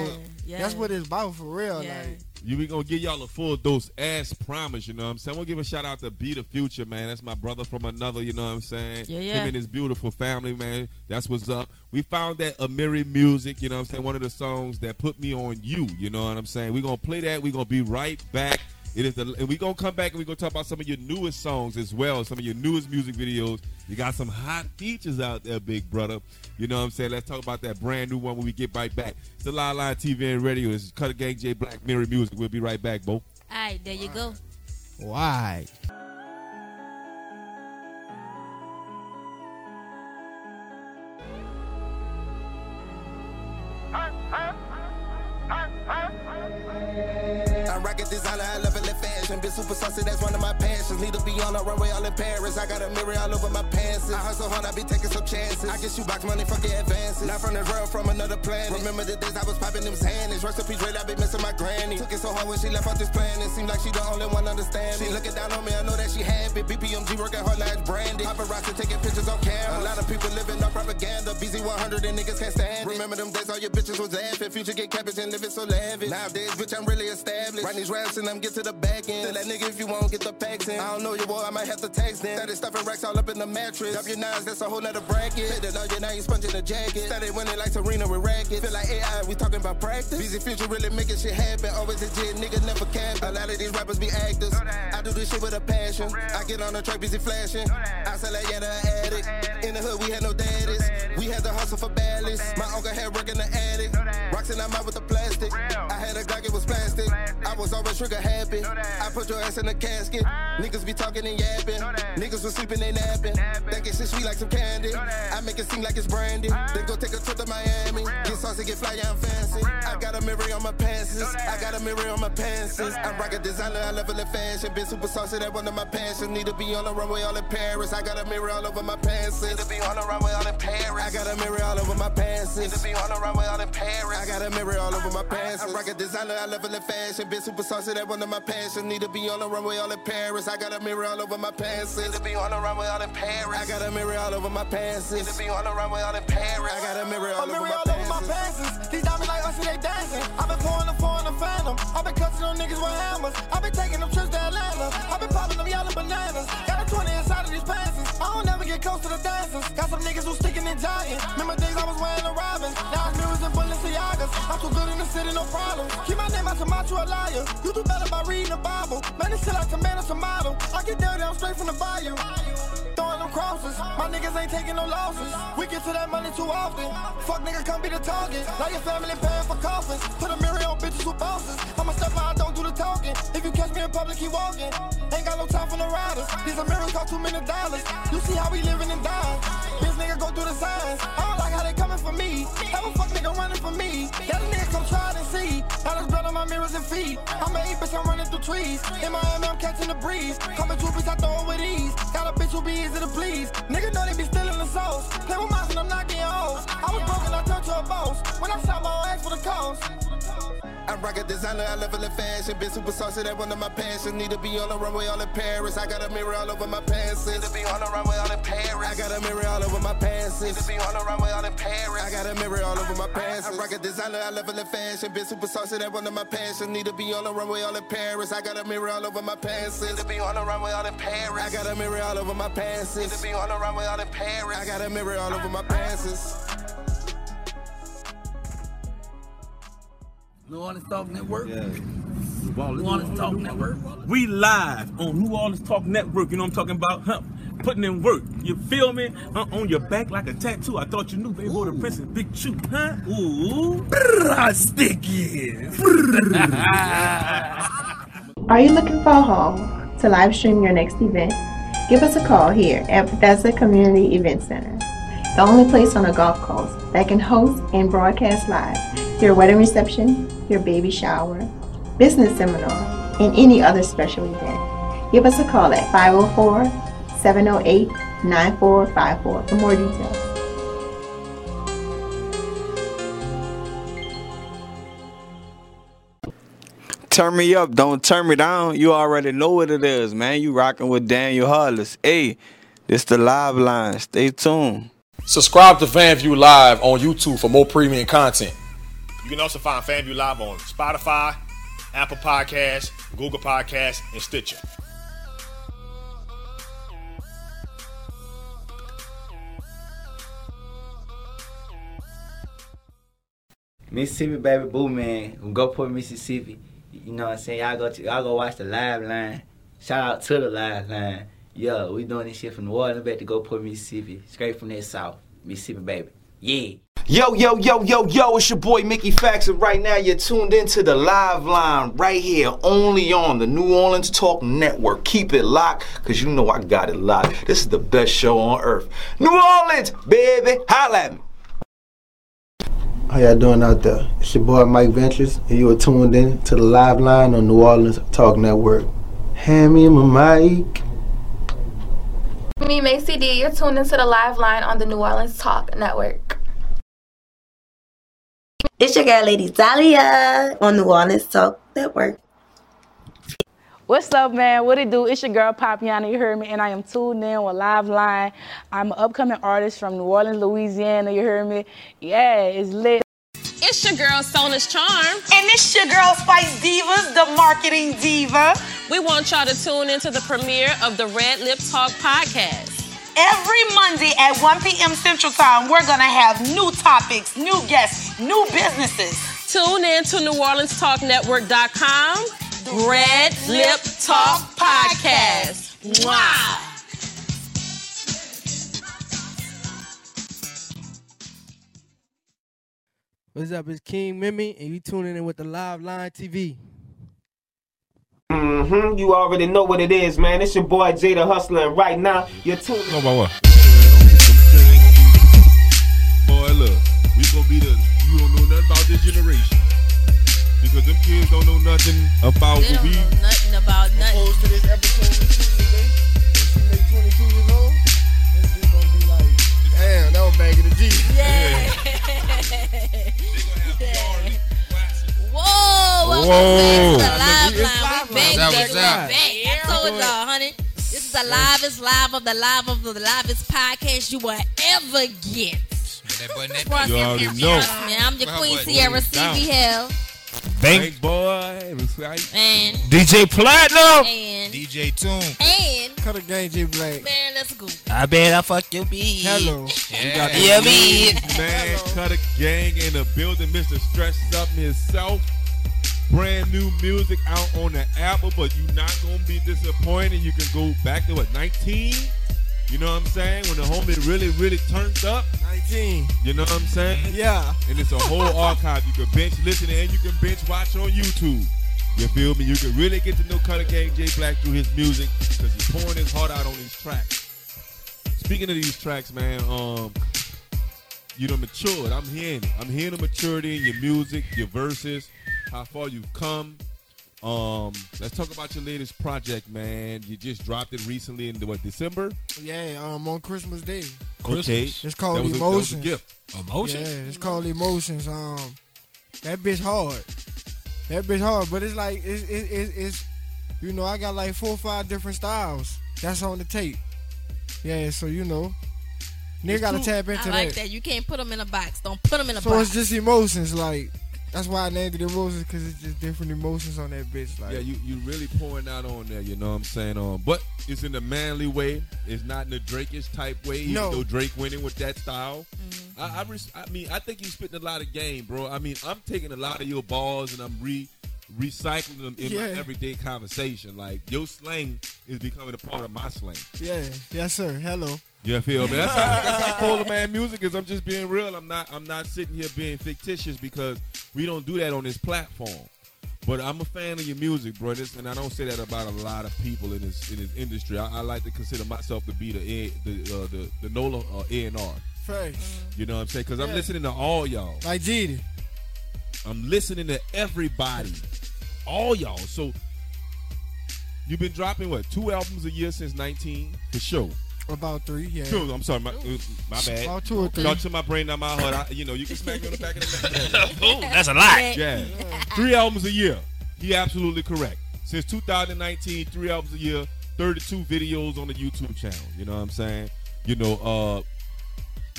Yeah, that's yeah. what it's about for real. Yeah. Like You we gonna give y'all a full dose as promised, you know what I'm saying? We'll give a shout out to Be the Future, man. That's my brother from another, you know what I'm saying? Yeah, yeah. Him and his beautiful family, man. That's what's up. We found that Amiri Music, you know what I'm saying? One of the songs that put me on you, you know what I'm saying? We're gonna play that. We're gonna be right back. It is the and we gonna come back and we're gonna talk about some of your newest songs as well, some of your newest music videos. You got some hot features out there, big brother. You know what I'm saying? Let's talk about that brand new one when we get right back. It's the Live Line TV and radio. It's Cut Cutter Gang J Black Amiri Music. We'll be right back, Bo. All right, there you go. why? I designer, I love it in Been super saucy, that's one of my passions. Need to be on a runway all in Paris. I got a mirror all over my pants. I hustle hard, I be taking some chances. I get you box money, fuck your advances. Not from this world, from another planet. Remember the days I was popping them Xanax. Rest in peace, Ray, I be missing my granny. Took it so hard when she left out this planet. Seemed like she the only one understand me. She looking down on me, I know that she happy. BPMG working hard, it's branded. Paparazzi taking pictures on camera. A lot of people living off propaganda. BZ100 and niggas can't stand it. Remember them days all your bitches was avid. Future get cabbage and living so lavish. Nowadays, bitch, I'm really established. Write these raps and I'm get to the back end. Tell that nigga if you won't get the packs in. I don't know your boy, I might have to text him. Started stuffing racks all up in the mattress. Up your nines, that's a whole nother bracket. That all you now you sponging the jacket. Started winning like Serena with rackets. Feel like AI, we talking about practice. Busy future really making shit happen. Always legit, nigga never cap. A lot of these rappers be actors. I do this shit with a passion. I get on the track, busy flashing. I sell like yeah, the addict. In the hood, we had no daddies. We had to hustle for balance. My uncle had work in the attic. Rocks and I'm out with the plastic. I had a it was plastic. I was always trigger happy. I put your ass in a casket. Niggas be talking and yapping. Niggas was sleeping and napping. Thinking shit sweet like some candy. I make it seem like it's brandy. Then go take a trip to Miami. Get saucy, get fly, yeah, I'm fancy. I got a mirror on my pants. I got a mirror on my pants. I'm rockin' designer, I level in fashion. Been super saucy, that one of my passions. Need to be on the runway all in Paris. I got a mirror all over my pants. Need to be on the runway all in Paris. I got a mirror all over my pants. Need to be on the runway all in Paris. I got a mirror all over my pants. I'm rockin' designer, I level in fashion. Been super saucy, that one of my passions. Need to be on the runway all in Paris. I got a mirror all over my pants. Need to be on the runway all in Paris. I got a mirror all over my pants. Need to be on the runway all in Paris. I got a mirror all over my pants. These diamonds like us and they dancing. I've been pouring the four in the phantom. I've been cutting on niggas with hammers. I've been taking them trips to Atlanta. I've been popping them yellow bananas. Got a 20 inside of these pants. I don't never get close to the dancers. Got some niggas who sticking and giant. Remember days I was wearing the Robins. Now it's mirrors and Balenciagas. I'm too good in the city, no problem. Keep my name out your mouth, you a liar. You do better by reading the Bible. Man, this shit like a a model. I get dirty, I'm straight from the bayou. Throwing them crosses. My niggas ain't taking no losses. We get to that money too often. Fuck nigga, come be the target. Now your family paying for coffins. Put a mirror on bitches who bosses. I'ma step out, don't do the talking. If you catch me in public, keep walking. Ain't got no time for the riders. These mirrors cost too many dollars. You see how we living and dying. Bitch nigga go through the signs. I don't like how they coming for me. Have a fuck nigga running for me. That nigga come try it and see. Now there's blood on my mirrors and feet. I'm a eight bitch, I'm running through trees. In Miami, I'm catching the breeze. Coming to a bitch, I throw it with ease. Got a bitch who be easy to please. Nigga know they be stealing the sauce. Play with mine and I'm not getting hoes. I was broken, I turned to a boss. When I shot my own ass for the cause. I rock a designer, I level in fashion. Been super saucy, that one of my passions. Need to be on the runway all in Paris. I got a mirror all over my pants. Need to be on the runway all in Paris. I got a mirror all over my pants. Need to be on the runway all in Paris. I got a mirror all over my pants. I rock a designer, I level in fashion. Been super saucy, that one of my passions. Need to be on the runway all in Paris. I got a mirror all over my pants. Need to be on the runway all in Paris. I got a mirror all over my pants. Need to be on the runway all in Paris. I got a mirror all over my pants. New Orleans Talk Network. Yeah. New Orleans Talk Network. We live on New Orleans Talk Network. You know what I'm talking about? Huh? Putting in work. You feel me? Uh, on your back like a tattoo. I thought you knew, baby. Boy, the Prince and Big Chew, huh? Ooh. Sticky. Are you looking for a home to live stream your next event? Give us a call here at Bethesda Community Event Center, the only place on the Gulf Coast that can host and broadcast live your wedding reception, your baby shower, business seminar, and any other special event. Give us a call at 504 708 9454 for more details. Turn me up, don't turn me down. You already know what it is, man. You rocking with Daniel Hollis. Hey, this the live line. Stay tuned. Subscribe to FanView Live on YouTube for more premium content. You can also find FanView Live on Spotify, Apple Podcasts, Google Podcasts, and Stitcher. Mississippi baby boo man Gulfport, Mississippi. You know what I'm saying? Y'all go to, y'all go watch the live line. Shout out to the live line. Yeah, we doing this shit from New Orleans back to go Gulfport, Mississippi. Straight from that south. Mississippi baby. Yeah. Yo, yo, yo, yo, yo, it's your boy Mickey Fax, and right now you're tuned into the live line right here, only on the New Orleans Talk Network. Keep it locked, because you know I got it locked. This is the best show on earth. New Orleans, baby, holla at me. How y'all doing out there? It's your boy Mike Ventures, and you are tuned in to the live line on New Orleans Talk Network. Hand me my mic. Me, Macy D, you're tuned into the live line on the New Orleans Talk Network. It's your girl, Lady Dahlia, on New Orleans Talk Network. What's up, man? What it do? It's your girl Papiana, you heard me, and I am tuned in with Live Line. I'm an upcoming artist from New Orleans, Louisiana, you heard me? Yeah, it's lit. It's your girl Sona's Charm. And it's your girl Spice Divas, the marketing diva. We want y'all to tune into the premiere of the Red Lip Talk podcast. Every Monday at 1 p.m. Central Time, we're going to have new topics, new guests, new businesses. Tune in to NewOrleansTalkNetwork.com. Red Lip Talk Podcast. Wow. What's up? It's King Mimi, and you tuning in with the Live Line TV. Mm-hmm. You already know what it is, man. It's your boy Jada Hustler, and right now you're tuned. No, about what? Boy, look, we gonna be the. You don't know nothing about this generation because them kids don't know nothing about They what don't we. know nothing about nothing. Opposed to this episode of Tuesday, when she make 22 years old, it's just gonna be like, damn, that was back in the G. Whoa! Welcome Whoa. back to the live It's line. live We line. back, That baby. was We that. back. I told y'all, honey. This is the livest live of the live of the livest podcast you will ever get. You already know. Man, I'm your Well, queen what? Sierra Down. CB Hell. Bank boy, right? And DJ Platinum. and DJ Tune. and Kuttagang, J Blackk. man, let's go. I bet I fuck your beat. Hello. We got the Yeah, lead me. Man, cut a gang in the building. Mr. Stretched up himself. Brand new music out on the Apple, but you're not gonna be disappointed. You can go back to what 19. You know what I'm saying? When the homie really, really turned up. 19. You know what I'm saying? Yeah. And it's a whole archive. You can bench listen and you can bench watch on YouTube. You feel me? You can really get to know Cutter Gang J Black through his music because he's pouring his heart out on these tracks. Speaking of these tracks, man, um, you done matured. I'm hearing it. I'm hearing the maturity in your music, your verses, how far you've come. Um, let's talk about your latest project, man. You just dropped it recently in what December? Yeah, um, on Christmas Day. Okay. It's called That was a- that was a Emotions. gift. Emotions? Yeah, it's called Emotions. Um, that bitch hard. That bitch hard, but it's like it's it, it, it's you know I got like four or five different styles. That's on the tape. Yeah, so you know, nigga gotta tap into I like that. that. You can't put them in a box. Don't put them in a So box. it's just emotions, like that's why I named it emotions because it's just different emotions on that bitch. Like Yeah, you you really pouring out on there, you know what I'm saying? Um, but it's in the manly way. It's not in the Drakish type way, even No. though Drake winning with that style. I, I, res- I mean, I think you spitting a lot of game, bro. I mean, I'm taking a lot of your balls and I'm re recycling them in my everyday conversation. Like your slang is becoming a part of my slang. Yeah, yes, sir. Hello. You feel me? That's how, that's how Polar Man music is. I'm just being real. I'm not. I'm not sitting here being fictitious because we don't do that on this platform. But I'm a fan of your music, bro. This, and I don't say that about a lot of people in this in this industry. I, I like to consider myself to be the A- the uh, the, the NOLA uh, A and R. Facts. You know what I'm saying? Because I'm Yeah. listening to all y'all. Like GD. I'm listening to everybody, all y'all. So you've been dropping what two albums a year since 19 for sure. About three, yeah. Two. I'm sorry, my, uh, my bad. About two or three. Thought to my brain, not my heart. I, you know, you can smack me on the back of the neck. Ooh, that's a lot. Yeah, three albums a year. He absolutely correct. Since 2019, three albums a year, 32 videos on the YouTube channel. You know what I'm saying? You know, uh,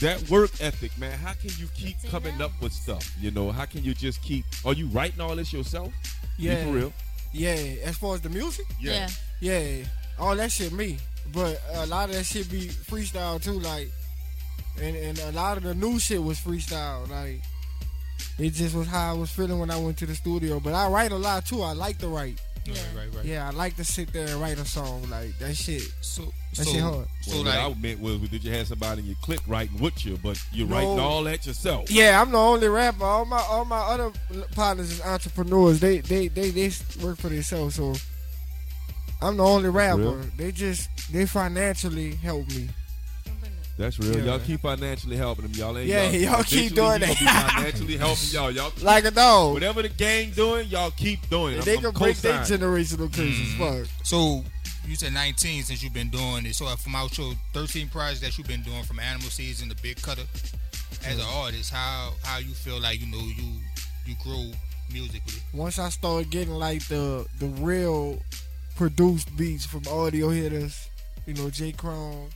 that work ethic, man. How can you keep coming up with stuff? You know, how can you just keep? Are you writing all this yourself? Be Yeah. for real. Yeah, as far as the music? Yeah. Yeah. All that shit me. But a lot of that shit be freestyle too, like and, and a lot of the new shit was freestyle. Like it just was how I was feeling when I went to the studio. But I write a lot too. I like to write. Right, right, right. Yeah, I like to sit there and write a song. Like that shit. So that shit hard. Well, what I meant was, did you have somebody in your clique writing with you, but you're No. writing all that yourself? Yeah, I'm the only rapper. All my all my other partners is entrepreneurs. They they they they work for themselves. So I'm the only rapper. real. They just they financially help me. That's real. Yeah. Y'all keep financially helping them. Y'all ain't. Yeah, y'all keep eventually doing he gonna that. Be financially helping y'all. Y'all keep- Like a dog. Whatever the gang doing, y'all keep doing. it. they I'm, can I'm break their co-signing. generational curses. Mm-hmm. Fuck. So you said 19 since you've been doing it. So uh, from out your 13 projects that you've been doing from Animal Season to Big Cutter, as an artist, how how you feel like you know you you grow musically? Once I started getting like the the real produced beats from audio hitters, you know, J Chrome,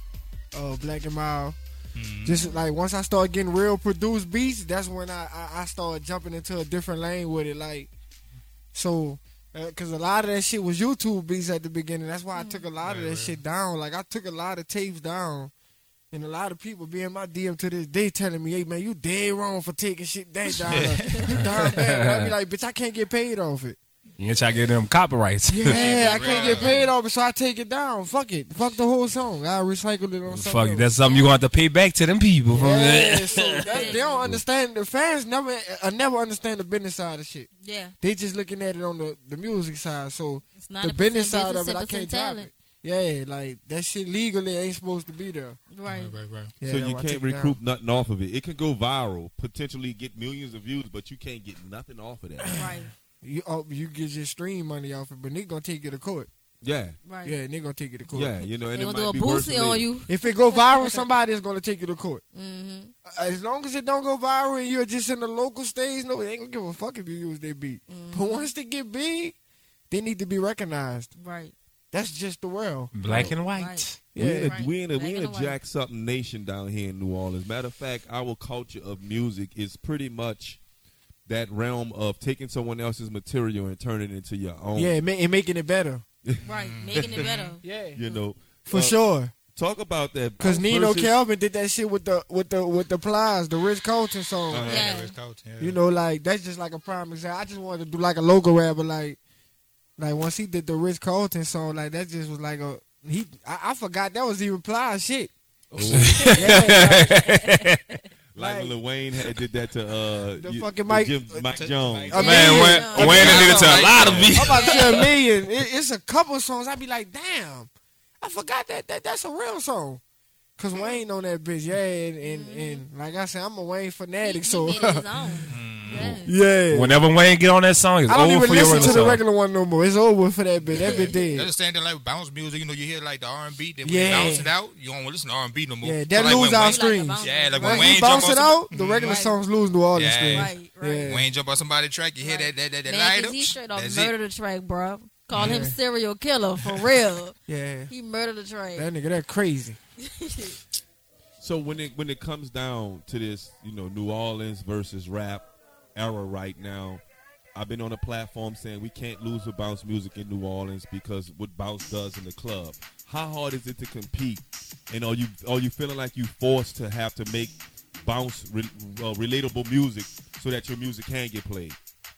uh, Black and Mild. Just like once I start getting real produced beats, that's when I, I I started jumping into a different lane with it. Like, so because a lot of that shit was YouTube beats at the beginning. That's why I took a lot of that shit down. Like I took a lot of tapes down. And a lot of people be in my DM to this day telling me, hey man, you dead wrong for taking shit that down. you down bad. I be like, bitch, I can't get paid off it. You can try to get them copyrights. Yeah, I can't get paid off it, so I take it down. Fuck it. Fuck the whole song. I recycle it on something. Fuck, it. that's something you're gonna have to pay back to them people. Yeah, so that, they don't understand. The fans never, uh, never understand the business side of shit. Yeah. They just looking at it on the, the music side. So it's not the business side of business, it, I can't drop talent. it. Yeah, like that shit legally ain't supposed to be there. Right, right, right. Yeah, so you can't take it down. recoup nothing off of it. It can go viral, potentially get millions of views, but you can't get nothing off of that. Right. You oh, you get your stream money off it, but they gonna take you to court. Yeah. Right. Yeah, and they gonna take you to court. Yeah, you know, and They it gonna might do be a worse on you. If it go viral, somebody is gonna take you to court. Mm-hmm. As long as it don't go viral and you're just in the local stage, no, they ain't gonna give a fuck if you use their beat. But once they get big, they need to be recognized. Right. That's just the world. Black and white. We in a, Right. we in a, we in a white. jack something nation down here in New Orleans. Matter of fact, our culture of music is pretty much that realm of taking someone else's material and turning it into your own. Yeah, and, ma- and making it better. Right. Making it better. Yeah. You know, For uh, sure. Talk about that. Cause uh, Nino versus- Calvin did that shit with the with the with the plies, the Rich Colton song. Uh-huh, Yeah. Rich Colton, yeah. You know, like that's just like a prime example. I just wanted to do like a logo rapper, like like once he did the Rich Colton song, like that just was like a he. I, I forgot that was even plies shit. Yeah, Like when Lil Wayne had, did that to uh, The you- fucking Mike- Jim, Mike Jones. A million. Wayne- Wayne did it to a lot of people. I'm about to say a million. It, it's a couple songs. I'd be like, damn, I forgot that, that that's a real song. Cause Wayne on that bitch, yeah, and, and, and like I said, I'm a Wayne fanatic, so yeah. Whenever Wayne get on that song, it's I don't over even for your listen to the song. regular one no more. It's over for that bitch. That bitch dead. That's the like bounce music. You know, you hear like the R and B, then when Yeah. you bounce it out, you don't want to listen to R and B no more. Yeah, So, that like, lose when our Wayne- streams. Yeah, like when when Wayne bounce it out, the regular songs lose New Orleans Yeah. streams. Right, right. Yeah. Wayne jump on somebody's track, you hear that that that, that Man, light 'cause up. he straight off That's murdered it. the track, bro. Call him serial killer for real. Yeah. He murdered the track. That nigga, that crazy. So when it when it comes down to this, you know, New Orleans versus rap era right now, I've been on a platform saying we can't lose with bounce music in New Orleans because what bounce does in the club. How hard is it to compete? And are you are you feeling like you forced to have to make bounce re, uh, relatable music so that your music can get played.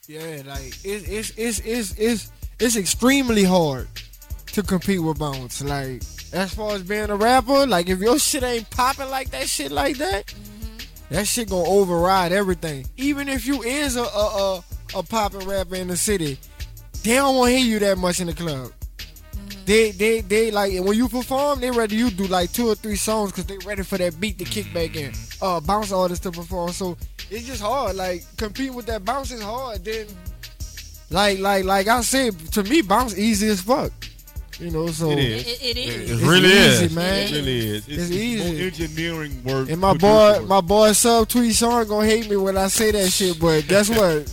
Yeah, like it's it's it's it's it's it's extremely hard to compete with bounce. Like as far as being a rapper, like if your shit ain't popping like that shit like that, that shit gonna override everything. Even if you is a a a, a popping rapper in the city, they don't want to hear you that much in the club. They they they like when you perform, they ready you do like two or three songs because they ready for that beat to kick back in. Uh, bounce artists to perform, so it's just hard. Like competing with that bounce is hard. Then, like like like I said, to me, bounce easy as fuck. You know, so It is. It- it is. It It's really easy, is, man. It really is. It's, It's it's easy. more engineering work. And my producer boy, work. my boy Subtweet Sean gonna hate me when I say that shit, but guess what?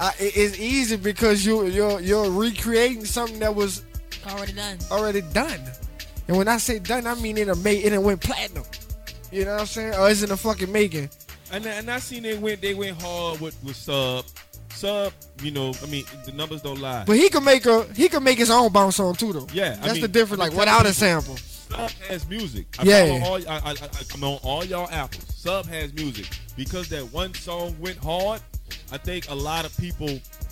I, it's easy because you you're you're recreating something that was Already done. already done. And when I say done, I mean it a made it went platinum. You know what I'm saying? Or it's in the fucking making. And I- and I seen they went they went hard with with sub sub. You know, I mean the numbers don't lie. But he could make a he could make his own bounce song too though. Yeah, I that's mean, the difference. Like without a sample. Sub has music. I Yeah. follow all, I, I, I, I'm on all y'all apples. Sub has music because that one song went hard. I think a lot of people,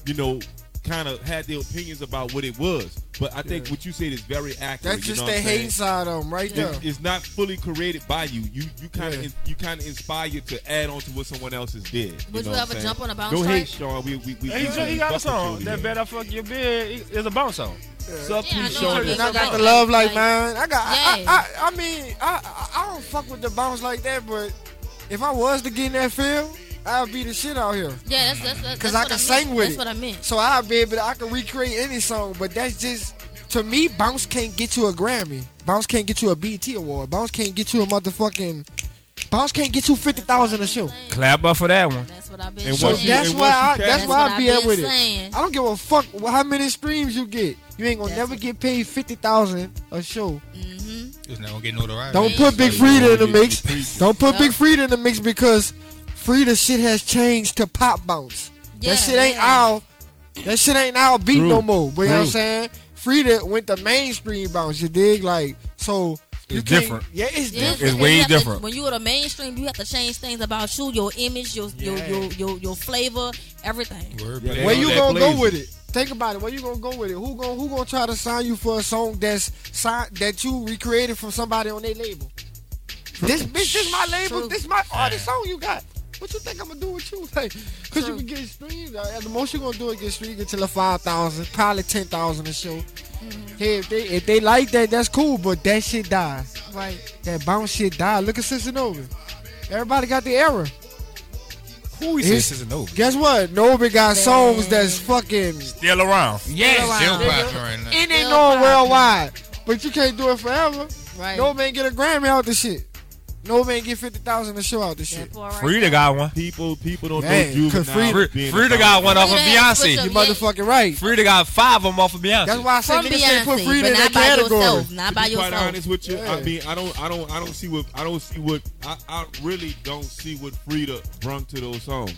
you know, kind of had their opinions about what it was. But I think Yeah. what you said is very accurate. That's you just know the what saying? hate side of them, right It- there. it's not fully created by you. You you kind of Yeah. you kind of inspired to add on to what someone else has did. Would know you what ever I'm jump on a bounce Go track? ahead, Sean. We we we. He, we- he we got a song. That here. better fuck your bed It's a bounce song. Sub Yeah, I P. know Sean it is- is. And I got the love like like- mine. I got. I, Yeah. I, I, I mean, I, I I don't fuck with the bounce like that. But if I was to get in that field, I'd be the shit out here. Yeah, that's that's that's Cause I what can meant. sing with That's it. That's what I meant. So I'll be able to. I can recreate any song. But that's just to me. Bounce can't get you a Grammy. Bounce can't get you a BET award. Bounce can't get you a motherfucking. Bounce can't get you fifty thousand a show. Clap up for that one. That's what I've been And So once you- that's and why I, you that's why I what be I've with been it. I don't give a fuck how many streams you get. You ain't gonna never get paid fifty thousand a show. Mm-hmm. It's not gonna get notoriety. Don't put Big Freedia in the mix. Don't put Big Freedia in the mix because Freedia shit has changed to pop bounce. Yeah, that shit ain't yeah. our that shit ain't our beat True. no more. But you know what I'm saying? Freedia went to mainstream bounce, you dig? Like so It's different. Yeah, it's Yeah, different. It's because way you have to- different. when you are the mainstream, you have to change things about you, your image, your your Yeah. your, your, your flavor, everything. Yeah. Where you that gonna go with it? Think about it. Where you gonna go with it? Who gonna who gonna try to sign you for a song that's sign, that you recreated from somebody on their label? This bitch, this my label. True. This my artist song you got. What you think I'm gonna do with you? Like, cause you True. can get streams. Uh, At the most you gonna do is get streams until a five thousand, probably ten thousand a show. Hey, if they if they like that, that's cool. But that shit died. Right. That bounce shit died. Look at Cincinnati. Everybody got the error. Who is It's- this? Is Nova? Guess what? Novi got songs that's fucking Still around. yeah, Still nigga. popping right now. It ain't Still going popping. worldwide, but you can't do it forever. Right. No man get a Grammy out the shit. No man get fifty thousand to show out the shit. Right Freedia there. got one. People people don't Hey, know 'cause juvenile. Freedia- being Freedia about- got one off of Beyonce. You motherfucking right. Freedia got five of them off of Beyonce. That's why I say From niggas can't put Beyonce, Freedia but in not that by category. yourself. Not to by be quite honest with you, Yeah. I mean, I don't, I don't, I don't see what, I don't see what, I, I really don't see what Freedia brung to those songs.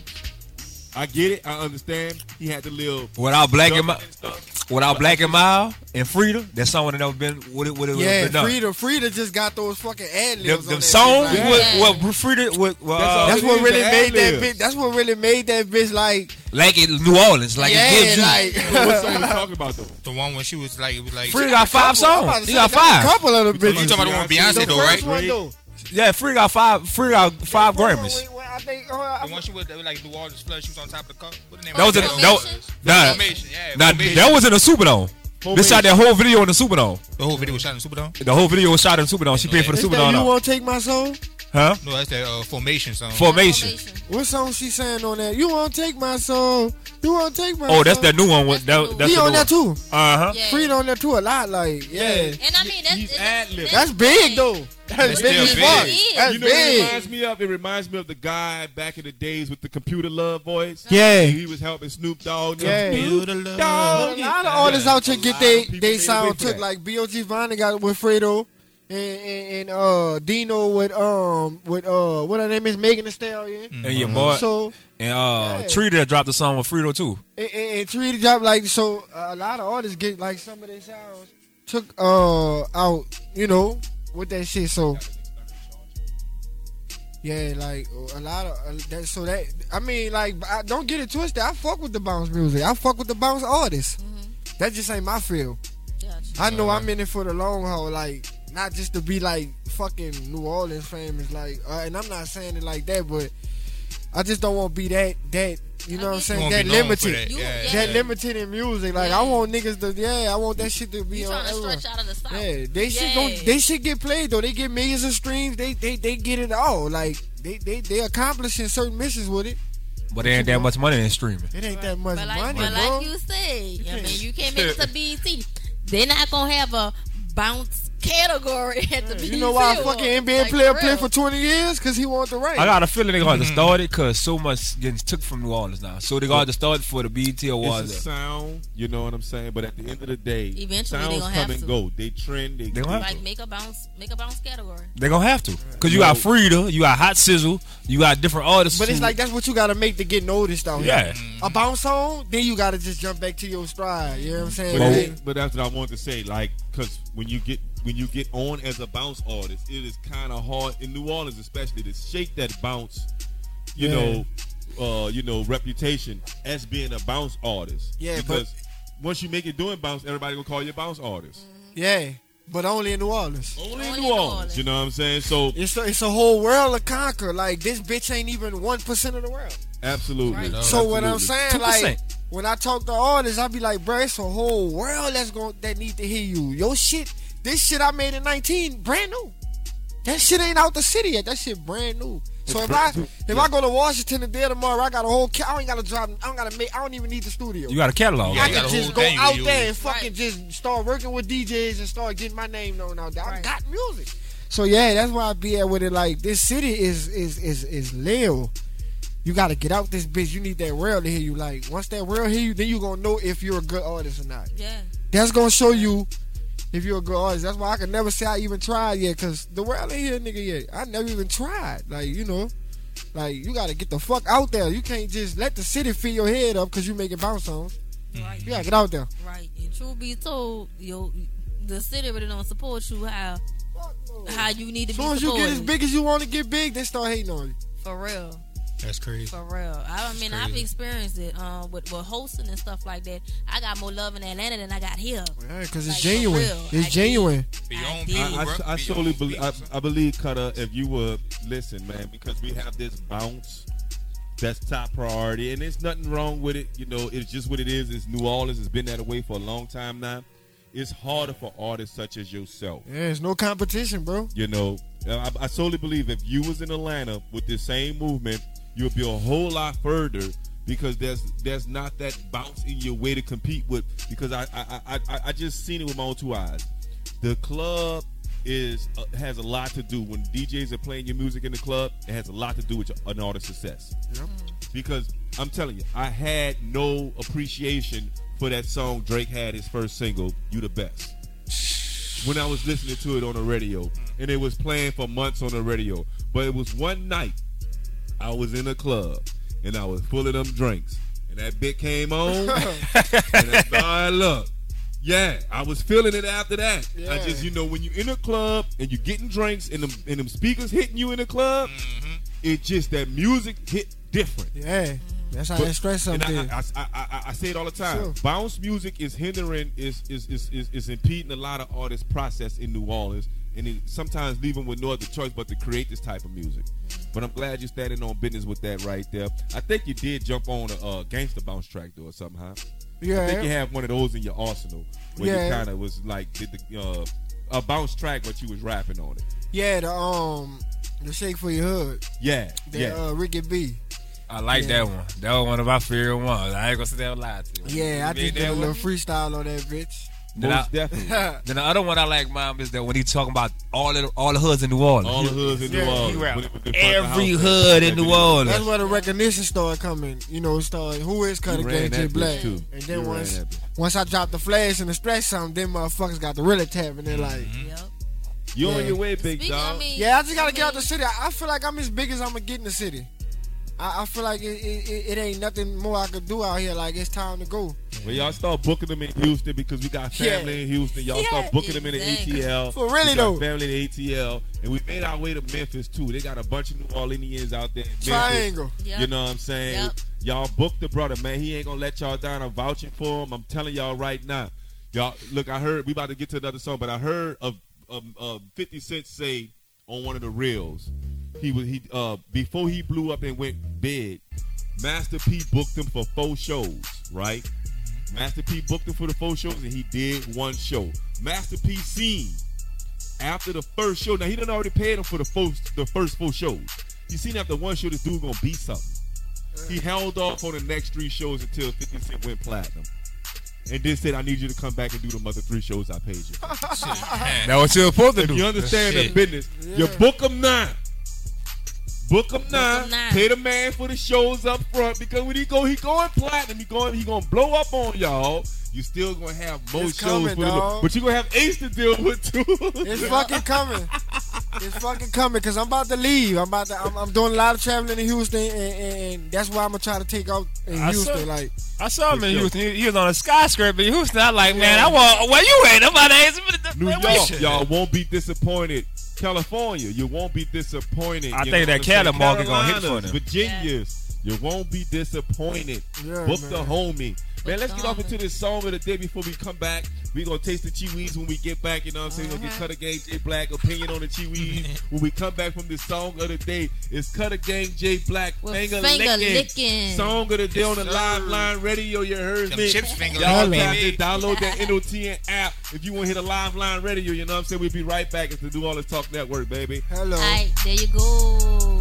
I get it, I understand. He had to live Without Black and jumping stuff. without Black and Mild and Freedia, that song would have never been what it would have Yeah, been done. Freedia, Freedia just got those fucking ad Them, libs. them on that songs, shit, like- what, Yeah. what Freedia, what, uh, That's all That's it what is, really made that ad-libs. bitch. That's what really made that bitch like. like in New Orleans, like yeah, it gives you. like. So what song you talking about though? The one when she was like, it was like. Freedia got five Couple, songs. to He got got A five. couple of the You bitches. You talking about the one with Beyonce though, right? One though. Yeah, Free got five. Free got five Grammys. When- when I think, uh, The one she was that was like New Orleans flood. She was on top of the car. What the name? That was in of that, that? was- nah, nah, that was in the Superdome. They shot that whole video in the Superdome. The whole video was shot in the Superdome. The whole video was shot in the Superdome. She paid for the Superdome. you now. won't take my soul? Huh? No, that's that uh, Formation song. Formation. What song she saying on that? You won't take my soul. You won't take my. Oh, that's soul. that new one. With, that, that's he on new that too. Uh huh. Yeah. Freedia on that too a lot. Like yeah, And I mean, that's, He's it's- ad-libbing. that's big though. That's It's big still as big. fuck. That's You know what it reminds me of? It reminds me of the guy back in the days with the computer love voice. Yeah. He was helping Snoop Dogg. Yeah. Snoop A Dogg. lot of artists out here get they people they sound took like B.O.G. Vine got with Fredo. And, and, and uh Dino with um with uh what her name is Megan Thee Stallion. And your boy. So And uh, Yeah. Trina dropped the song with Frito too. and, and, and Tree drop like so uh, a lot of artists get like some of their sounds took uh out you know with that shit so Yeah, like a lot of uh, that. So that I mean, like, I, don't get it twisted. I fuck with the bounce music. I fuck with the bounce artists. Mm-hmm. That just ain't my field. I know I'm in it for the long haul, like not just to be like fucking New Orleans famous, like. Uh, and I'm not saying it like that, but I just don't want to be that that. You know what I'm saying? That be known for limited. that, That, yeah, yeah. limited in music. Like I want niggas to yeah, I want that shit to be You on trying to everywhere. stretch out of the south. Yeah, they should Yeah. don't they should get played though. They get millions of streams. They they they get it all. Like they they they accomplishing certain missions with it. But there ain't that much money in streaming. It ain't that much But like, money, but bro. like you said, I mean, you can't make it to BET. They're not gonna have a bounce category at the you know why a Awards. fucking NBA Like, player for played for 20 years? Because he wanted the right. I got a feeling they're going to mm-hmm. start it because so much getting took from New Orleans now. So they're going to start it for the BET It's Awards. a sound, you know what I'm saying. But at the end of the day, Eventually they sounds gonna come have and to. go. They trend. They, gonna have Like make a bounce, make a bounce category. They're going to have to. Because you got Frida, you got Hot Sizzle, you got different artists. But it's like that's what you gotta make to get noticed out Yeah. here. A bounce song, then you gotta just jump back to your stride. You know what I'm saying? But, Like, but that's what I wanted to say. Like, because when you get when you get on as a bounce artist, it is kind of hard in New Orleans, especially to shake that bounce. You Yeah. know, uh, you know, reputation as being a bounce artist. Yeah, but- because once you make it doing bounce, everybody gonna call you a bounce artist. yeah, but only in New Orleans. Only in New Orleans. You know what I'm saying? So It's a, it's a whole world to conquer. Like this bitch ain't even one percent of the world. absolutely. So what I'm Absolutely. saying, like when I talk to artists, I be like, bro, it's a whole world that's going that need to hear you. Your shit, this shit I made in 19, brand new. That shit ain't out the city yet. That shit brand new. So if I if I go to Washington the day tomorrow, I got a whole. Ca- I ain't gotta drop. I don't gotta make. I don't even need the studio. You got a catalog. I Yeah, you can just go out there use. and fucking just start working with DJs and start getting my name known out there. I got music. So yeah, that's why I be at with it. Like this city is is is is Lil. You got to get out this bitch. You need that world to hear you. Like once that world hear you, then you gonna know if you're a good artist or not. Yeah. That's gonna show you if you're a good artist. That's why I can never say I even tried yet, cause the world ain't here, nigga. Yet I never even tried. Like you know, like you got to get the fuck out there. You can't just let the city fill your head up cause you making bounce songs. Right. You gotta get out there. Right. And truth be told, yo, the city really don't support you how how you need to As be soon as you get as big as you want to get big, they start hating on you. For real. That's crazy. For real. I mean, That's I've experienced it um, with, with hosting and stuff like that. I got more love in Atlanta than I got here. Yeah, because Like, it's for genuine. real. It's I genuine. I, I, I, I solely believe. I, I believe, Cutter, if you would listen, man, because we have this bounce. That's top priority, and there's nothing wrong with it. You know, it's just what it is. It's New Orleans. It's been that way for a long time now. It's harder for artists such as yourself. Yeah, there's no competition, bro. You know, I, I solely believe if you was in Atlanta with the same movement, you'll be a whole lot further because there's there's not that bounce in your way to compete with. Because I I, I, I, I just seen it with my own two eyes. The club is uh, has a lot to do when DJs are playing your music in the club. It has a lot to do with your, an artist's success. Because I'm telling you, I had no appreciation for that song Drake had his first single, "You the Best." when I was listening to it on the radio, and it was playing for months on the radio. But it was one night I was in a club and I was full of them drinks, and that bit came on, and I started look. Yeah, I was feeling it after that. I just, you know, when you're in a club and you're getting drinks and them and them speakers hitting you in the club, mm-hmm. it just that music hit different. Yeah, that's how But- they stress something. I, I, I, I, I say it all the time. Sure. Bounce music is hindering, is is, is is is impeding a lot of artists' process in New Orleans, and it sometimes leaving with no other choice but to create this type of music. But I'm glad you're standing on business with that right there. I think you did jump on a uh, gangster bounce track though, or somehow. Yeah, I think you have one of those in your arsenal where Yeah. you kind of was like did the uh, a bounce track, but you was rapping on it. yeah, the um, the shake for your hood. Yeah, The, yeah. uh, Ricky B. I like Yeah. that one. That was one of my favorite ones. I ain't gonna sit there and lie to you. Yeah, I You just did that a little freestyle on that bitch. Then I- then the other one I like, mom, is that when he talking about all the all the hoods in New Orleans. All the hoods in New Orleans. When it- when it front the Every hood in that New. Orleans. That's where the recognition started coming. You know, it started. Who is Cutter You ran Gang J Black? too. And then You once once I dropped the flash and the stretch sound, then motherfuckers got the really tap and they're mm-hmm. like, You on your way, big Speaking- dog. I mean, Yeah, I just gotta get out the city. I, I feel like I'm as big as I'm gonna get in the city. I, I feel like it, it, it, it ain't nothing more I could do out here. Like it's time to go. Well, y'all start booking them in Houston because we got family Yeah. in Houston. Y'all Yeah, start booking them in the. ATL. For really, We got though. family in the ATL, And we made our way to Memphis too. They got a bunch of New Orleanians out there. In Memphis. Triangle. Yep. You know what I'm saying? Yep. Y'all book the brother, man. He ain't gonna let y'all down. I'm vouching for him. I'm telling y'all right now. Y'all look. I heard we about to get to another song, but I heard of um, uh, 50 Cent say on one of the reels. He was he uh before he blew up and went big. Master P booked him for four shows, right? Master P booked him for the four shows, and he did one show. Master P seen after the first show. Now he done already paid him for the first the first four shows. He seen after one show this dude gonna be something. He held off on the next three shows until 50 Cent went platinum. And then said, I need you to come back and do the other three shows I paid you. That what you're supposed to do. you understand the Shit. business, you book them now. Book them now. 'em now. Pay the man for the shows up front because when he go, he going platinum. He going, he gonna blow up on y'all. You still gonna have more It's shows coming, for the, but you gonna have Ace to deal with too. It's fucking coming. It's fucking coming because I'm about to leave. I'm about to. I'm, I'm doing a lot of traveling in Houston, and, and, and that's why I'm gonna try to take out in I Houston. saw- like I saw him in sure. Houston. He, he was on a skyscraper in Houston. I like, man, I want where you at? I'm about to ask him. New York, y'all won't be disappointed. California, you won't be disappointed. I You think know that what I'm? Cali market gonna hit for Carolinas, them. Virginias, you won't be disappointed. Yeah, Book man. the homie. Man, let's get off into this song of the day before we come back. we gonna taste the Chee Wees when we get back, you know what I'm saying? We're gonna get Kuttagang J Blackk opinion on the Chee Wees. when we come back from this song of the day, it's Cutter Gang J Black With finger, finger licking. licking. Song of the day on the Yes, live line radio. You heard Them me. chips finger Y'all licking, tap baby. download that NOTN app if you want to hit a live line radio. You know what I'm saying? We'll be right back to do all this talk network, baby. Hello. All right, there you go.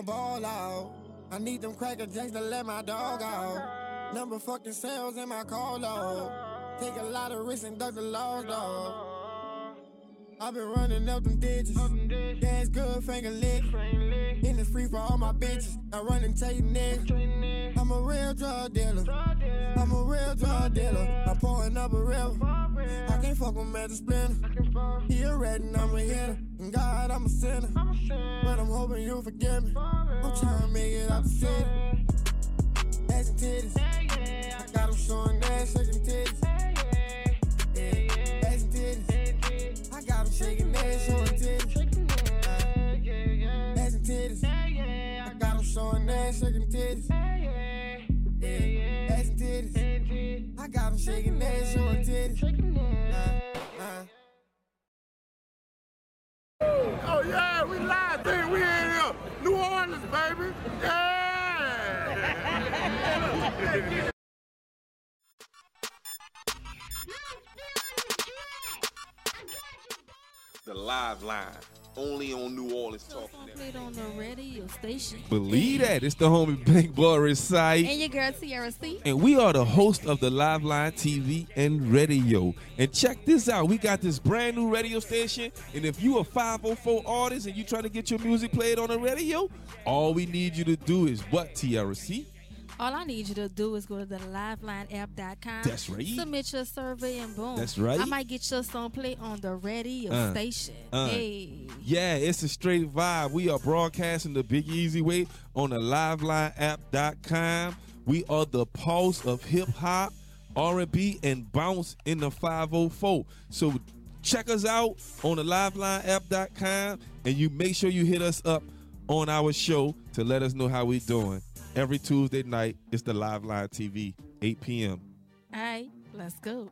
Gon' ball out. I need them cracker jacks to let my dog out. Number fucking sales in my call log. Take a lot of risks and duck the laws, dog. I've been running up them digits. Gas good, finger lick. In the free for all my bitches. I run and tell you niggas. I'm a real drug dealer. I'm a real drug dealer. I'm pouring up a river. I can't fuck with Magic Splinter. He a red and I'm a hitter. And God, I'm a sinner. But I'm hoping you forgive me. I'm trying to make it out the city. Ass and titties. I got them showing ass, shaking titties. Yeah, ass and titties. I got them shaking ass, showing titties. Ass and titties. I got them showing ass, shaking titties. Yeah, ass and titties. I got them shaking ass, showing titties. Oh yeah, we live thing. We in here, New Orleans, baby. Yeah. The live line, only on New Orleans Talk Network. Played on the radio station. Believe that. It's the homie Bankboy Resight. And your girl Tiara C. And we are the host of the Live Line TV and radio. And check this out. We got this brand new radio station. And if you a 504 artist and you trying to get your music played on the radio, all we need you to do is what, TRC? All I need you to do is go to the livelineapp.com. That's right. Submit your survey and boom. That's right. I might get your song played on the radio Uh, station. uh. Hey. Yeah, it's a straight vibe. We are broadcasting the Big Easy Way on the livelineapp.com. We are the pulse of hip hop, R&B, and bounce in the 504. So check us out on the livelineapp.com and you make sure you hit us up on our show to let us know how we're doing. Every Tuesday night, it's the Live Line TV, 8 p.m. All right, let's go.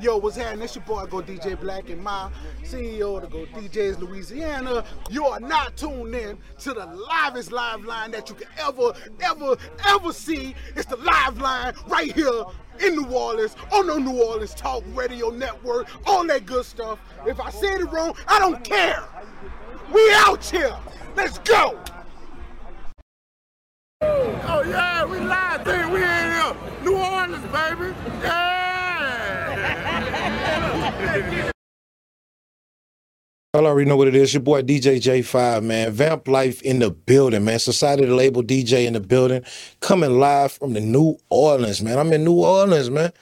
Yo, what's happening? It's your boy Go DJ Black and my CEO of the Go DJs Louisiana. You are not tuned in to the livest live line that you can ever, ever, ever see. It's the live line right here in New Orleans on the New Orleans Talk Radio Network, all that good stuff. If I said it wrong, I don't care. We out here. Let's go. Oh yeah, we live thing. We in here. New Orleans, baby. Yeah. Y'all already know what it is. Your boy DJ J5, man. Vamp Life in the building, man. Society of the Label DJ in the building. Coming live from the New Orleans, man. I'm in New Orleans, man.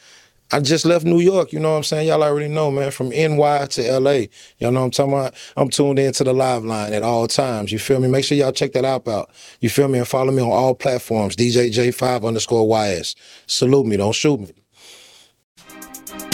I just left New York, you know what I'm saying? Y'all already know, man. From NY to LA. Y'all know what I'm talking about? I'm tuned into the live line at all times. You feel me? Make sure y'all check that app out. You feel me? And follow me on all platforms. DJ J5 underscore YS. Salute me. Don't shoot me.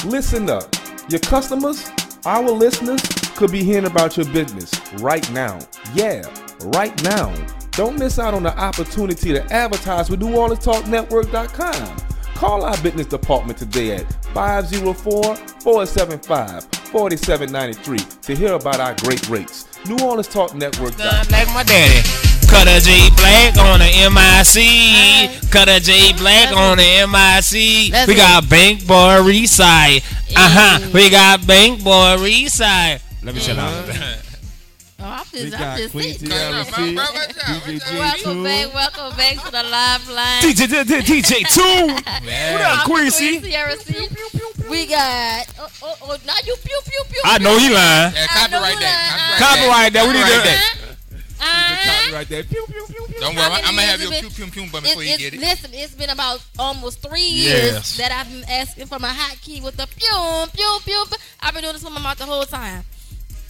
Listen up. Your customers, our listeners, could be hearing about your business right now. Yeah, right now. Don't miss out on the opportunity to advertise with NewOrleansTalkNetwork.com. Call our business department today at 504-475-4793 to hear about our great rates. NewOrleansTalkNetwork.com. like my daddy. Cutter J Black on the MIC. Cut a J Black on the MIC. We got Bankboy Resight. Uh huh. We got Bankboy Resight. Let me shut up. Oh, I'm We just, I'm just Queen sitting. TLC, DJ Welcome back, welcome back to the live line. DJ DJ Two. What up, Quincy? We got. Oh, oh, oh, now you pew pew pew. I know he lying. Yeah, copyright that. Copyright that. We need Copyright to. that. Uh-huh. Copyright that. Pew, pew, pew, pew. Don't worry, I'm gonna have your it pew pew pew button It- before you it's- get it. Listen, it's been about almost three years Yes. that I've been asking for my hotkey with the pew pew pew. pew. I've been doing this with my mouth the whole time.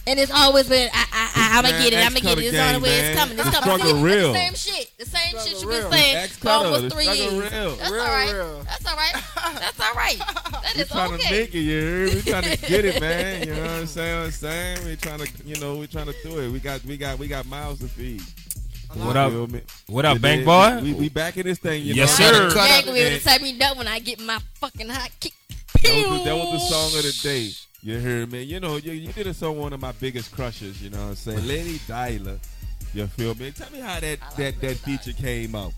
And it's always been, I, I, I, I'm gonna get it, I'm gonna get it. It's on the way, man. it's coming, it's coming. struggle See, real. It's the same shit, the same shit you've been real. saying for almost three struggle years. real. That's Real, all right. real. That's all right. That's all right. That We is trying to make it, you heard? We trying to get it, man. You know what I'm saying? What I'm saying? We trying to, you know, we trying to do it. We got, we got, we got miles to feed. What up? feel me? What up, And Bank then Boy? We, we back in this thing, you Yes, know. sir. Gotta You cut ain't gonna be able and- to take me up when I get my fucking hotkey. That was, the, that was the song of the day. You heard me? You know, you, you did a song one of my biggest crushes. You know what I'm saying? Lady Dahlia. You feel me? Tell me how that that that feature came out.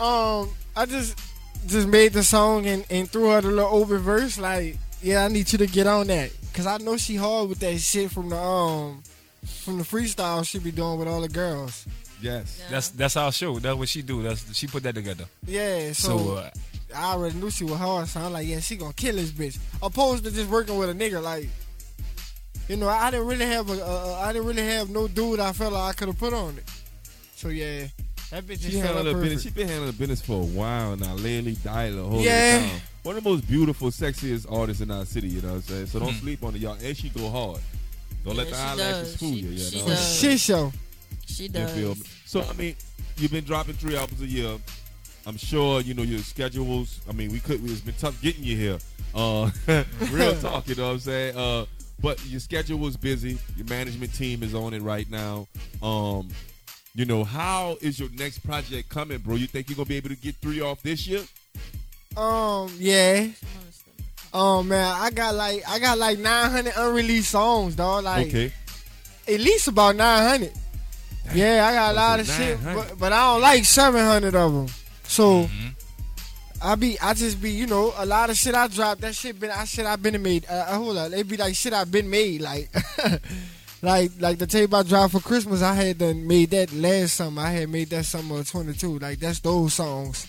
Um, I just just made the song and, and threw her the little open verse. Like, yeah, I need you to get on that because I know she hard with that shit from the um from the freestyle she be doing with all the girls. Yes. That's that's our show. That's what she do. That's she put that together. Yeah, so, So, uh, I already knew she was hard. So I'm like, yeah, she gonna kill this bitch. Opposed to just working with a nigga like. You know, I didn't really have a, uh, I didn't really have no dude I felt like I could have put on it. So yeah, that bitch just She handled like her business. She been handling the business for a while now. Lady Dahlia, hold Yeah. it down. One of the most beautiful, sexiest artists in our city. You know what I'm saying? So don't Mhm. sleep on it, y'all. And she go hard. Don't let Yeah, the she eyelashes does. fool She- you. You she know? does. Shit show. She You does. feel me? So I mean, you've been dropping three albums a year. I'm sure you know your schedules. I mean, we could. It's been tough getting you here. Uh, real talk. You know what I'm saying? Uh, but your schedule was busy. Your management team is on it right now. Um, you know, how is your next project coming, bro? You think you're gonna be able to get three off this year? Um, yeah. Oh man, I got like I got like 900 unreleased songs, dog. Like okay. at least about 900. Yeah, I got a lot of shit, but, but I don't like 700 of them. So Mm-hmm. I be I just be you know a lot of shit I dropped. that shit been I shit I've been made. Uh, uh, hold on, it be like shit I've been made like. Like like the tape I dropped for Christmas, I had done made that last summer. I had made that summer of 22. Like that's those songs.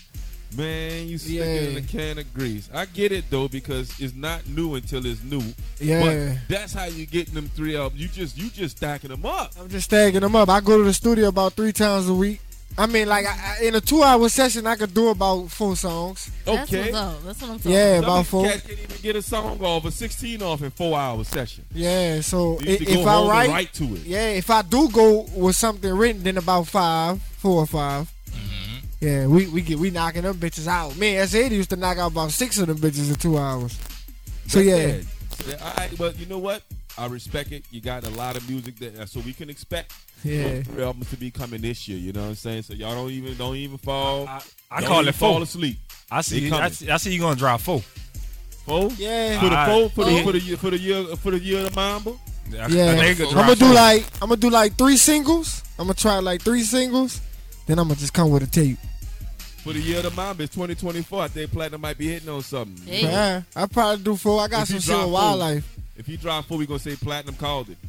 Man, you sticking Yeah. in a can of grease. I get it though because it's not new until it's new. Yeah. But that's how you getting them three albums. You just you just stacking them up. I'm just stacking them up. I go to the studio about three times a week. I mean, like I, I- in a two-hour session, I could do about four songs. That's Okay. what's up. That's what I'm talking Yeah, about. about Some four. cats can't even get a song off, a 16 off in four hour session. Yeah, so You i- if I write, write to it. yeah, if I do go with something written, then about five, four or 5 Mm-hmm. Yeah, we we get we knocking them bitches out. Man, and S80 used to knock out about six of them bitches in two hours. So That's yeah, it. Yeah, all right, but you know what? I respect it. You got a lot of music that, uh, so we can expect Yeah. three albums to be coming this year. You know what I'm saying? So y'all don't even don't even fall. I don't call even it four. fall asleep. I They see. I coming. see, I see you gonna drop four. Four? Yeah. For the All four right. for the Four. for the year for the year for the year of the Mamba. Yeah, yeah. I think I'm it gonna do four. like I'm gonna do like three singles. I'm gonna try like three singles. Then I'm gonna just come with a tape. For the year of the Mamba, it's 2024. I think Platinum might be hitting on something. Yeah, I probably do four. I got If some you shit drop with four- wildlife. If you drop four, we gonna say Platinum called it.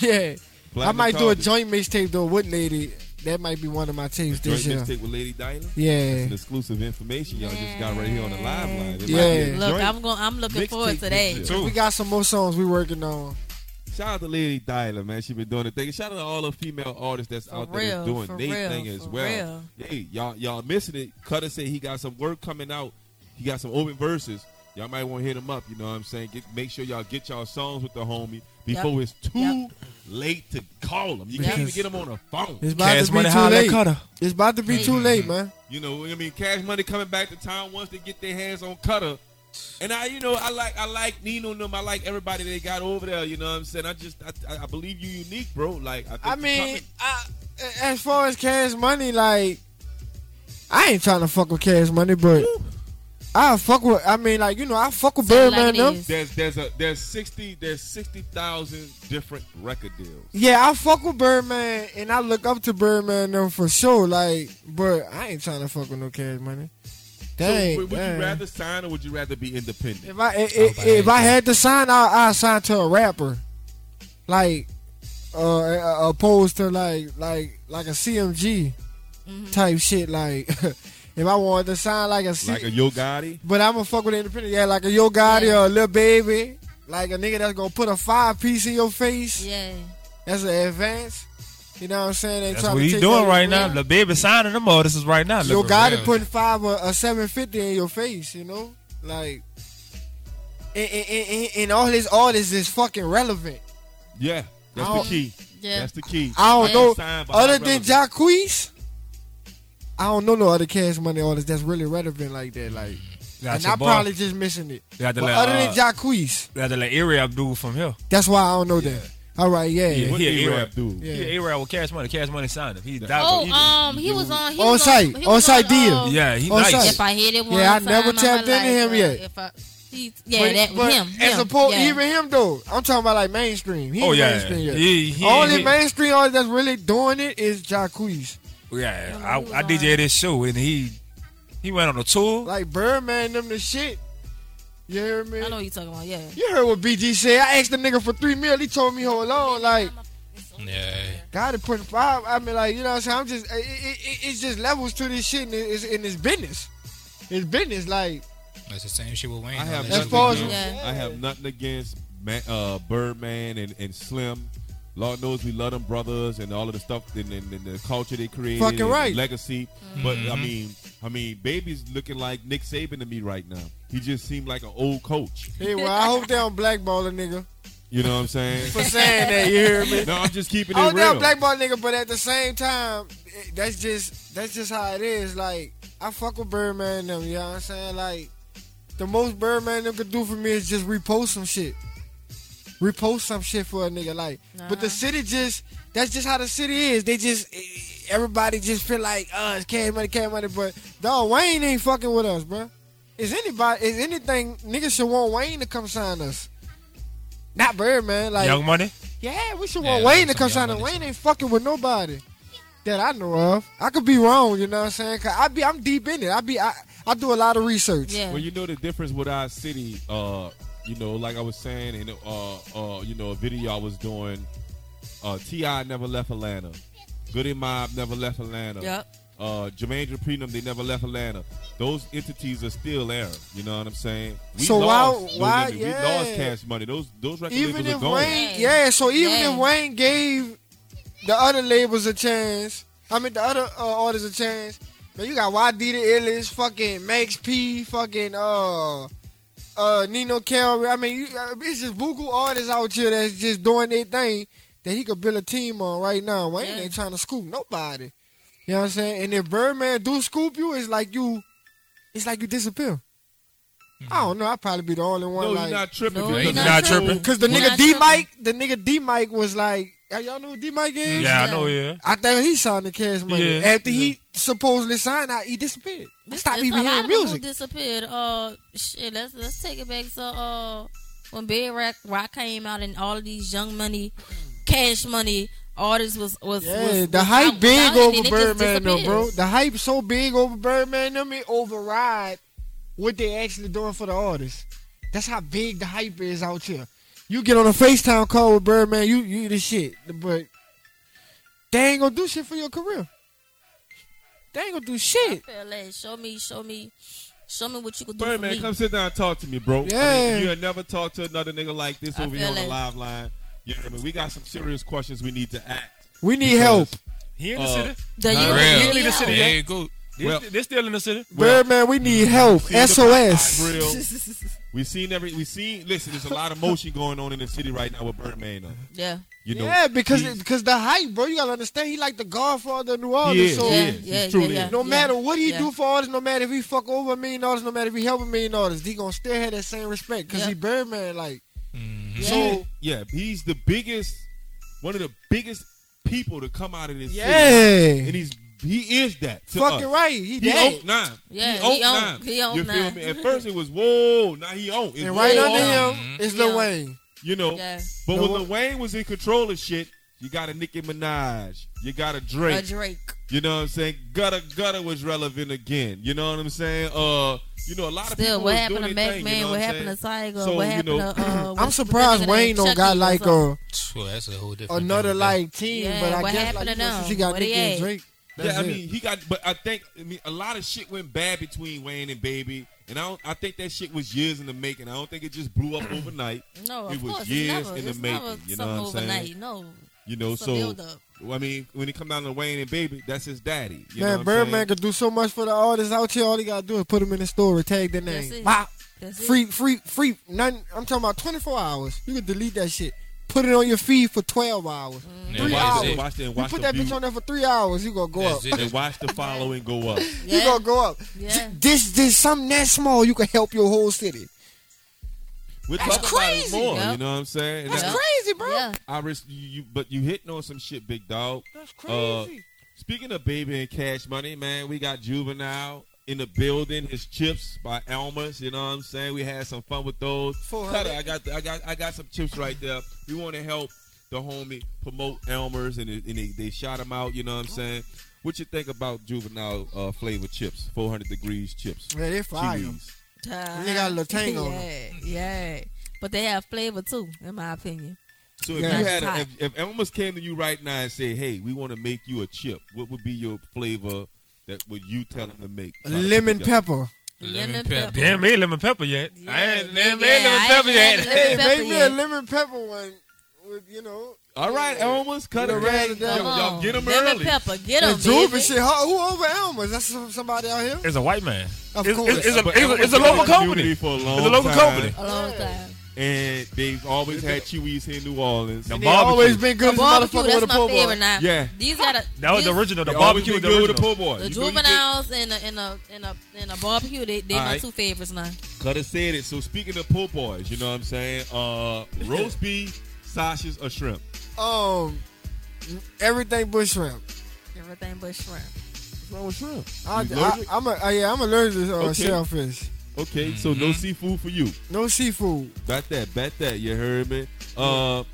Yeah, I might do a called it. joint mixtape though with Lady. That might be one of my tapes Joint this year. Joint mixtape with Lady Dahlia. Yeah. That's an exclusive information y'all just got right here on the live line. It Yeah. Look, I'm going. I'm looking forward to that. this. We got some more songs we working on. Shout out to Lady Dahlia, man. She been doing the thing. Shout out to all the female artists that's For out there real, that's doing for their real, thing as for well. real. Hey, y'all, y'all missing it. Cutter said he got some work coming out. He got some open verses. Y'all might want to hit him up. You know what I'm saying? Get, make sure y'all get y'all songs with the homie before it's too late to call him. You can't even get him on the phone. It's about to be too late. It's about to be too late, man. You know, I mean, Cash Money coming back to town once they get their hands on Cutter. And I, you know, I like, I like Nino and them. I like everybody they got over there. You know what I'm saying? I just, I, I believe you unique, bro. Like, I, think I mean, coming- I, as far as cash money, like I ain't trying to fuck with cash money, but I fuck with. I mean, like you know, I fuck with Birdman. them. There's there's a there's sixty there's sixty thousand different record deals. Yeah, I fuck with Birdman, and I look up to Birdman them for sure. Like, but I ain't trying to fuck with no cash money. That So ain't. would, would that you rather sign or would you rather be independent? If I if, if I had to sign, I I sign to a rapper, like uh opposed to like like like a CMG type shit. Like if I wanted to sign like a C- like a Yo Gotti? but I'm gonna fuck with independent. Yeah, like a Yo Gotti or a Lil Baby, like a nigga that's gonna put a five piece in your face. Yeah, that's an advance. You know what I'm saying? They That's trying what to he's take doing right now. The baby signing them artists is right now. Yo Look Gotti around. putting five or a seven fifty in your face. You know, like. And, and, and, and all his artists is fucking relevant. Yeah, that's the key. Yeah. That's the key. I don't know. Other than relevant. Jacquees, I don't know no other cash money artists that's really relevant like that. Like, Got and I'm probably just missing it. Got But the other uh, than Jacquees, Got the like Arab dude from here. that's why I don't know that. All right, yeah. Yeah, What he a A-Rap Arab dude? Yeah. He a Arab with Cash Money. Cash Money signed him. He died. Oh, he, um, he was on. He On was site. he On was site on, deal. um, Yeah, he On nice. site. If I hit it one Yeah, I time, never tapped might into him yet. uh, If I, he, yeah, But- that but him. As him, opposed, yeah. even him though, I'm talking about like mainstream. He Oh, ain't yeah. mainstream yet. He- he- Only he- mainstream artist that's really doing it is Jacquees. Yeah, I, I DJ this show and he he went on a tour. Like Birdman, them the shit. You hear me? I know what you talking about. Yeah. You heard what BG said. I asked the nigga for three mil. He told me hold on. Like, Yeah. got to put five. I mean, like, you know what I'm saying? I'm just, it, it, it- it's just levels to this shit in it's, in this business. It's business. Like, That's the same shit with Wayne. I have As nothing far as- against, Yeah. I have nothing against Man, uh, Birdman and, and Slim. Lord knows we love them brothers and all of the stuff and, and, and the culture they created, Fucking right. legacy. Mm-hmm. But I mean, I mean, baby's looking like Nick Saban to me right now. He just seemed like an old coach. hey, well, I hope they don't blackball a nigga You know what I'm saying? for saying that. You hear me? no, I'm just keeping I it hope they real. don't blackball a nigga, but at the same time, that's just, that's just how it is. Like, I fuck with Birdman and them. You know what I'm saying? Like, the most Birdman them could do for me is just repost some shit. Repost some shit for a nigga. Like, but the city just, that's just how the city is. They just, eh, everybody just feel like, uh, it's cash money, cash money. But, dog, Wayne ain't fucking with us, bro. Is anybody, is anything, niggas should want Wayne to come sign us. Not Birdman. Like, Young Money. yeah, we should Yeah, want like Wayne to come sign us. Wayne ain't fucking with nobody that I know of. I could be wrong, you know what I'm saying? Cause I be, I'm deep in it. I be, I, I do a lot of research. Yeah. Well, you know the difference with our city. Uh, you know, like I was saying in uh, uh, you know, a video I was doing. Uh, T.I. never left Atlanta. Goodie Mob never left Atlanta. Yep. Uh, Jermaine Duprenum, they never left Atlanta. Those entities are still there. You know what I'm saying? We So why- lost, those why- enti- we lost cash money. Those those record Even labels if are gone. Wayne, yeah. So even Yeah. if Wayne gave the other labels a chance, I mean, the other uh, artists a chance. Man, you got YD the Illis, fucking Max P, fucking uh, uh, Nino Carey. I mean, you, uh, it's just buku artists out here that's just doing their thing that he could build a team on right now. Wayne Yeah. ain't trying to scoop nobody. You know what I'm saying? And if Birdman do scoop you, it's like you, it's like you disappear. I don't know. I'd probably be the only one. No, like, you're not tripping. No, because you're the not tripping. Cause the You're nigga D Mike, the nigga D Mike was like, "Hey, y'all know who D Mike is? Yeah, I know. Yeah. I think he signed the cash money. Yeah. After he supposedly signed out, he disappeared. Stop It's even a lot hearing of people music. disappeared. Uh, shit. Let's let's take it back So, uh when Big Rock, Rock came out and all of these Young Money, Cash Money artists was was Yeah, was, the was hype out- big out and over then they just Birdman though, bro. The hype so big over Birdman, them it override what they actually doing for the artists. That's how big the hype is out here. You get on a FaceTime call with Birdman, you you the shit, but they ain't gonna do shit for your career. They ain't gonna do shit. I feel like show me, show me, show me what you could do Birdman, come sit down and talk to me, bro. I Yeah. mean, you had never talked to another nigga like this I over here on feel the live line. You know what I mean? We got some serious questions we need to ask. We need help. He in the Uh, city. The He youth ain't need in the city There yet. you go. They- Well- They're still in the city. Birdman, we need help. SOS. Grill. We seen every. We seen. Listen, there's a lot of motion going on in the city right now with Birdman. Though. Yeah. You know. yeah, because because the hype, bro. You gotta understand. He like the Godfather of New Orleans. He is, so Yeah, yeah, He yeah, truly yeah. is. no matter what he Yeah. do for artists, no matter if he fuck over a million dollars, no matter if he help a million dollars, he gonna still have that same respect because Yeah. he Birdman. Like mm-hmm. Yeah. so, Yeah, he's the biggest, one of the biggest people to come out of this Yeah. city. And he's he is that. to fucking us. right. He, He that. owned nine. Yeah, he he owned owned- nine. he owned you feel nine. me? At first it was whoa, now he owned. It's and right whoa, under owned. him is Yeah. Lil Wayne. You know, Yeah. but No, when what- Lil Wayne was in control of shit, you got a Nicki Minaj, you got a Drake. A Drake. You know what I'm saying? Gudda Gudda was relevant again. You know what I'm saying? Uh, you know a lot of people. Still, people what happened to Mac thing, Man? you know what I'm happened to? Tyga? So, what you know- to? Uh, I'm what's- what's surprised Wayne don't Chucky got like a Well, that's a whole different. another thing, like team, Yeah, but I what guess happened like to them? since he got Where Nicki and at? Drake. Yeah, I it. mean, he got, but I think I mean, a lot of shit went bad between Wayne and Baby, and I don't, I think that shit was years in the making. I don't think it just blew up overnight. No, it of was course, years never, in the making. You know something what I'm saying? overnight. No, You know, It's a so build-up. I mean, when it come down to Wayne and Baby, that's his daddy. You know Man, what I'm Birdman saying? could do so much for the artists out here. All he gotta do is put them in the story, tag their That's name. it. Wow. That's it. Free, free, free. Nothing. I'm talking about 24 hours. You can delete that shit. Put it on your feed for 12 hours. Mm-hmm. Three watch hours. watch it, and you put the that bitch on there for three hours. You gonna go That's up. it. and watch the following go up. you Yeah. gonna go up. Yeah. This, this, something that small, you can help your whole city. We'll That's talk about it crazy. more. Yep. You know what I'm saying? And That's that- crazy, bro. Yeah. I res- you, you, but you hitting on some shit, big dog. That's Uh, crazy. speaking of baby and cash money, man, we got Juvenile in the building. His chips by Elmer's. You know what I'm saying? We had some fun with those. 400. Cutter, I got, the, I got, I got some chips right there. We want to help the homie promote Elmer's, and, it, and they, they shot him out. You know what I'm saying? What you think about Juvenile uh, flavor chips? 400 degrees chips. Yeah, they fire. Chee Wees. They got a little tang on yeah, yeah. But they have flavor too, in my opinion. So if Yeah. you had, a, if, if Elmer's came to you right now and say, "Hey, we want to make you a chip," what would be your flavor that would you tell them to make? Try to Lemon pepper. Lemon pepper. pepper. They ain't lemon pepper yet. I ain't, they ain't yeah, made lemon I pepper yet. had Hey, Lemon make me a lemon pepper one with you know. All right, Elmer's, cut it right. red. Y'all, y'all get them Lemon early. pepper, get them, Juve baby. shit. Who who over Elmer's? That's somebody out here. It's a white man. Of it's, course. It's, it's a, it's, a, it's a local company. for a long It's a local time. company. A long time. And they've always had Chee Wees here in New Orleans. The they barbecue. always been good The as a barbecue, motherfucker that's with a my po' favorite boy. now. Yeah. These got a, That was the original. The barbecue been was the good with a original. po' boy. The You juveniles and a, and a, and a, and a barbecue, they, they All my right. two favorites now. Cutter said it. So speaking of po' boys, you know what I'm saying? Uh, roast beef, sausages, or shrimp. Um, everything bush shrimp. Everything but shrimp. What's wrong with shrimp? I, You I, allergic? I'm a, uh, yeah, I'm allergic to uh, Okay. shellfish. Okay, so Mm-hmm. no seafood for you. No seafood. Bet that, bet that. You heard me. Uh,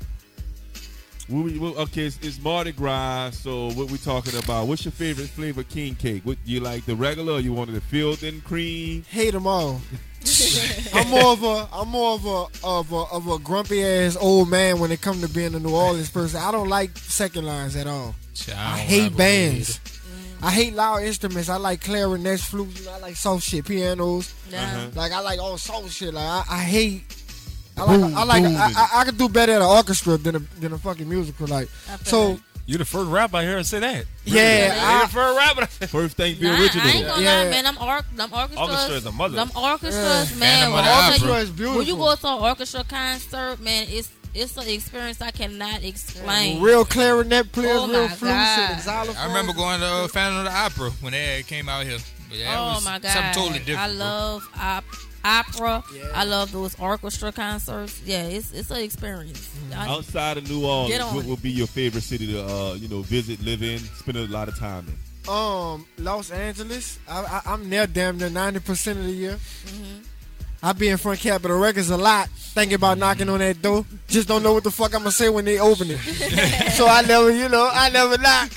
what we, what, okay, it's, it's Mardi Gras. So what we talking about? What's your favorite flavor king cake? What you like the regular? or You wanted the filled in cream? Hate them all. I'm more of a I'm more of a of a of a grumpy ass old man when it comes to being a New Orleans person. I don't like second lines at all. I hate bands. I hate loud instruments. I like clarinets, flutes. I like soft shit, pianos. Yeah. Uh-huh. Like I like all soft shit. Like I, I hate. I like. Boom, I like. boom, I, I, I could do better at an orchestra than a than a fucking musical. Like so. that. You the first rapper I hear say that. Yeah, you I- the first rapper. First thing be Nah, original. I ain't gonna Yeah. lie, man. Them, or- them orchestras, Orchestra is a mother. them orchestras, Yeah. man. When, orchestra- is beautiful. when you go to an orchestra concert, man, it's it's an experience I cannot explain. Real clarinet players, Oh real my flutes, and xylophones. I remember going to uh, Phantom of the Opera when they came out here. But that oh was my god, something totally different. I love op- opera. I love those orchestra concerts. Yeah, it's it's an experience. I- Outside of New Orleans, Get on what it. would be your favorite city to uh, you know visit, live in, spend a lot of time in? Um, Los Angeles. I, I, I'm there damn near ninety percent of the year. Mm-hmm. I be in front Capitol Records a lot, thinking about knocking on that door. Just don't know what the fuck I'm gonna say when they open it. so I never, you know, I never knock.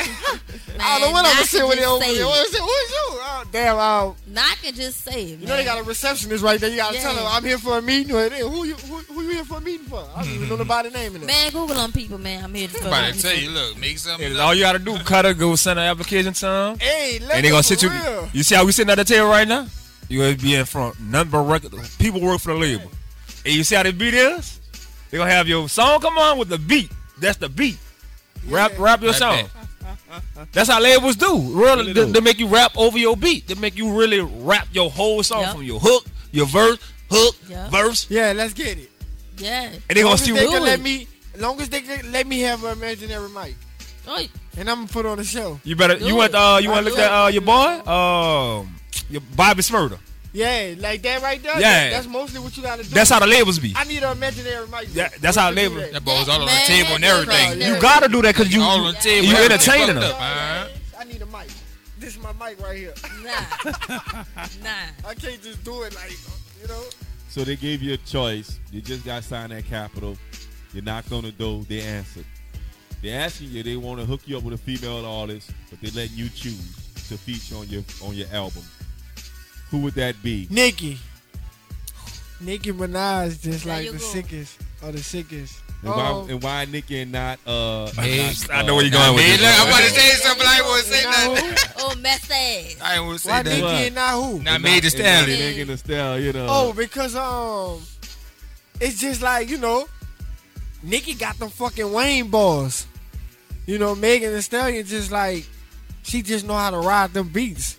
I don't know what I'm gonna say when they open it. What is it? What is you? Oh, damn, I Knock and just say it. you know they got a receptionist right there. You gotta tell them I'm here for a meeting. Well, hey, Who you who, who you here for a meeting for? I don't even know nobody's name in it. Man, Google on people, man. I'm here to I'm about tell you, look, make something. All you gotta do, Cutter, go send an application to them. Hey, let and they gonna for sit you. You see how we sitting at the table right now? You gonna be in front. Number record. People work for the label. And you see how the beat is? They gonna have your song come on with the beat. That's the beat. Rap, rap your Right song. back. That's how labels do. Really, Really they, they make you rap over your beat. They make you really rap your whole song Yep. from your hook, your verse, hook, Yep. verse, Yeah, let's get it. Yeah. and they gonna long see they can let it. me, long as they can let me have an imaginary mic, Oh, and I'm gonna put on a show. You better. Do you want. it. Uh, you want to look it. at uh, your boy, um, your Bobby Shmurda. Yeah, like that right there. Yeah. that's mostly what you gotta do. That's how the labels be. I need an imaginary mic. That- that's how Just to label- that. That boy's all on the Man, table and everything. right. You gotta do that because you all on the table. you entertaining them. up, man. I need a mic. This is my mic right here. nah, nah. I can't just do it like you know. So they gave you a choice. You just got signed at Capitol. You knocked on the door. They answered. They asking you. They want to hook you up with a female artist, but they letting you choose to feature on your on your album. Who would that be? Nicki. Nicki Minaj just There like you the go. sickest or the sickest. And why, Um, and why Nicki and not uh? Hey, not, I know where you're going with man, this. I'm about to say something. I ain't want to say nothing. Oh, mess ass. I ain't want to say why that. Nicki What? and not who? Not Meg Thee Stallion. Megan Thee Stallion, you know. Oh, because um, it's just like you know, Nicki got them fucking Wayne balls. You know, Megan Thee Stallion just like she just know how to ride them beats.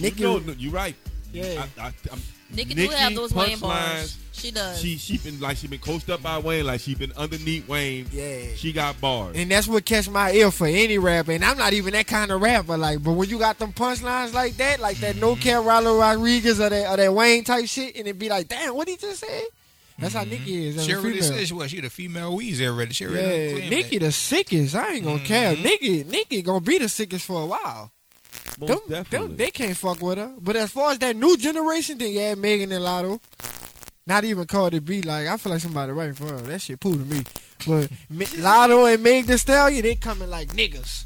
Nicki, You know, no, you're right. Yeah. I, I, I'm, Nicki do have those Wayne bars. punchlines, She does. She she been like she been coached up by Wayne, like she been underneath Wayne. Yeah. She got bars. and that's what catch my ear for any rapper. And I'm not even that kind of rapper. Like, but when you got them punchlines like that, like that No mm-hmm. Care Rollo Rodriguez or that or that Wayne type shit, and it be like, damn, what he just said? That's how mm-hmm. Nicki is. She already said she was. She the female Weezy already. She already Yeah, claimed Nicki the sickest. I ain't gonna care. Mm-hmm. Nicki, Nicki gonna be the sickest for a while. Most Them, definitely. them, they can't fuck with her. But as far as that new generation, then yeah, Megan and Latto. Not even Cardi B. Like I feel like somebody writing for her. That shit cool to me. But Me- Latto and Meg Thee Stallion, they coming like niggas.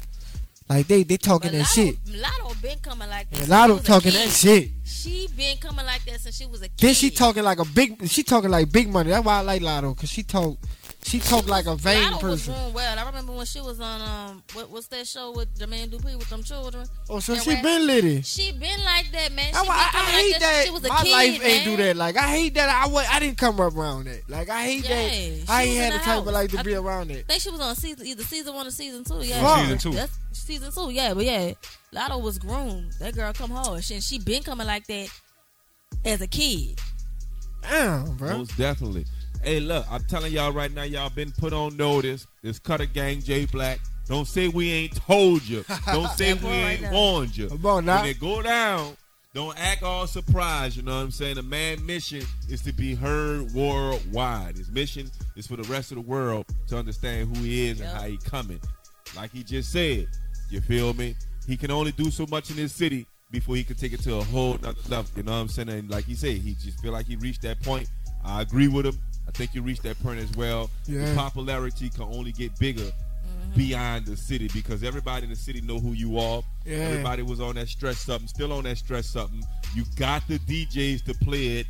Like they they talking But that Latto, shit. Latto been coming like that. And since Latto she was a talking kid. that shit. She been coming like that since she was a kid. Then she talking like a big. She talking like big money. That's why I like Latto, cause she talk. She talk like a vain Latto was person. doing well. I remember when she was on um what what's that show with Jermaine Dupri with them children. Oh, so And she when- been litty. She been like that, man. She That's been why I, coming I like hate that. that. She was a My kid, life ain't man. do that. Like I hate that. I wa- I didn't come up around that. Like I hate Yeah, that. I ain't had the the type of house. life to I be think- around I it. think she was on season either season one or season two. Yeah, Fuck. Season two. That's season two. Yeah, but yeah, Latto was groomed. That girl come hard. She she been coming like that as a kid. Damn, bro. Most definitely. Hey, look, I'm telling y'all right now, y'all been put on notice. This Kuttagang J Blackk. Don't say we ain't told you. Don't say we boy right ain't there. warned you. Come on now. When they go down, don't act all surprised. You know what I'm saying? The man mission is to be heard worldwide. His mission is for the rest of the world to understand who he is and how he coming. Like he just said, you feel me? He can only do so much in this city before he can take it to a whole nother level. You know what I'm saying? And like he said, he just feel like he reached that point. I agree with him. I think you reached that point as well. Yeah. The popularity can only get bigger mm-hmm. beyond the city because everybody in the city know who you are. Yeah. Everybody was on that stress something, still on that stress something. You got the DJs to play it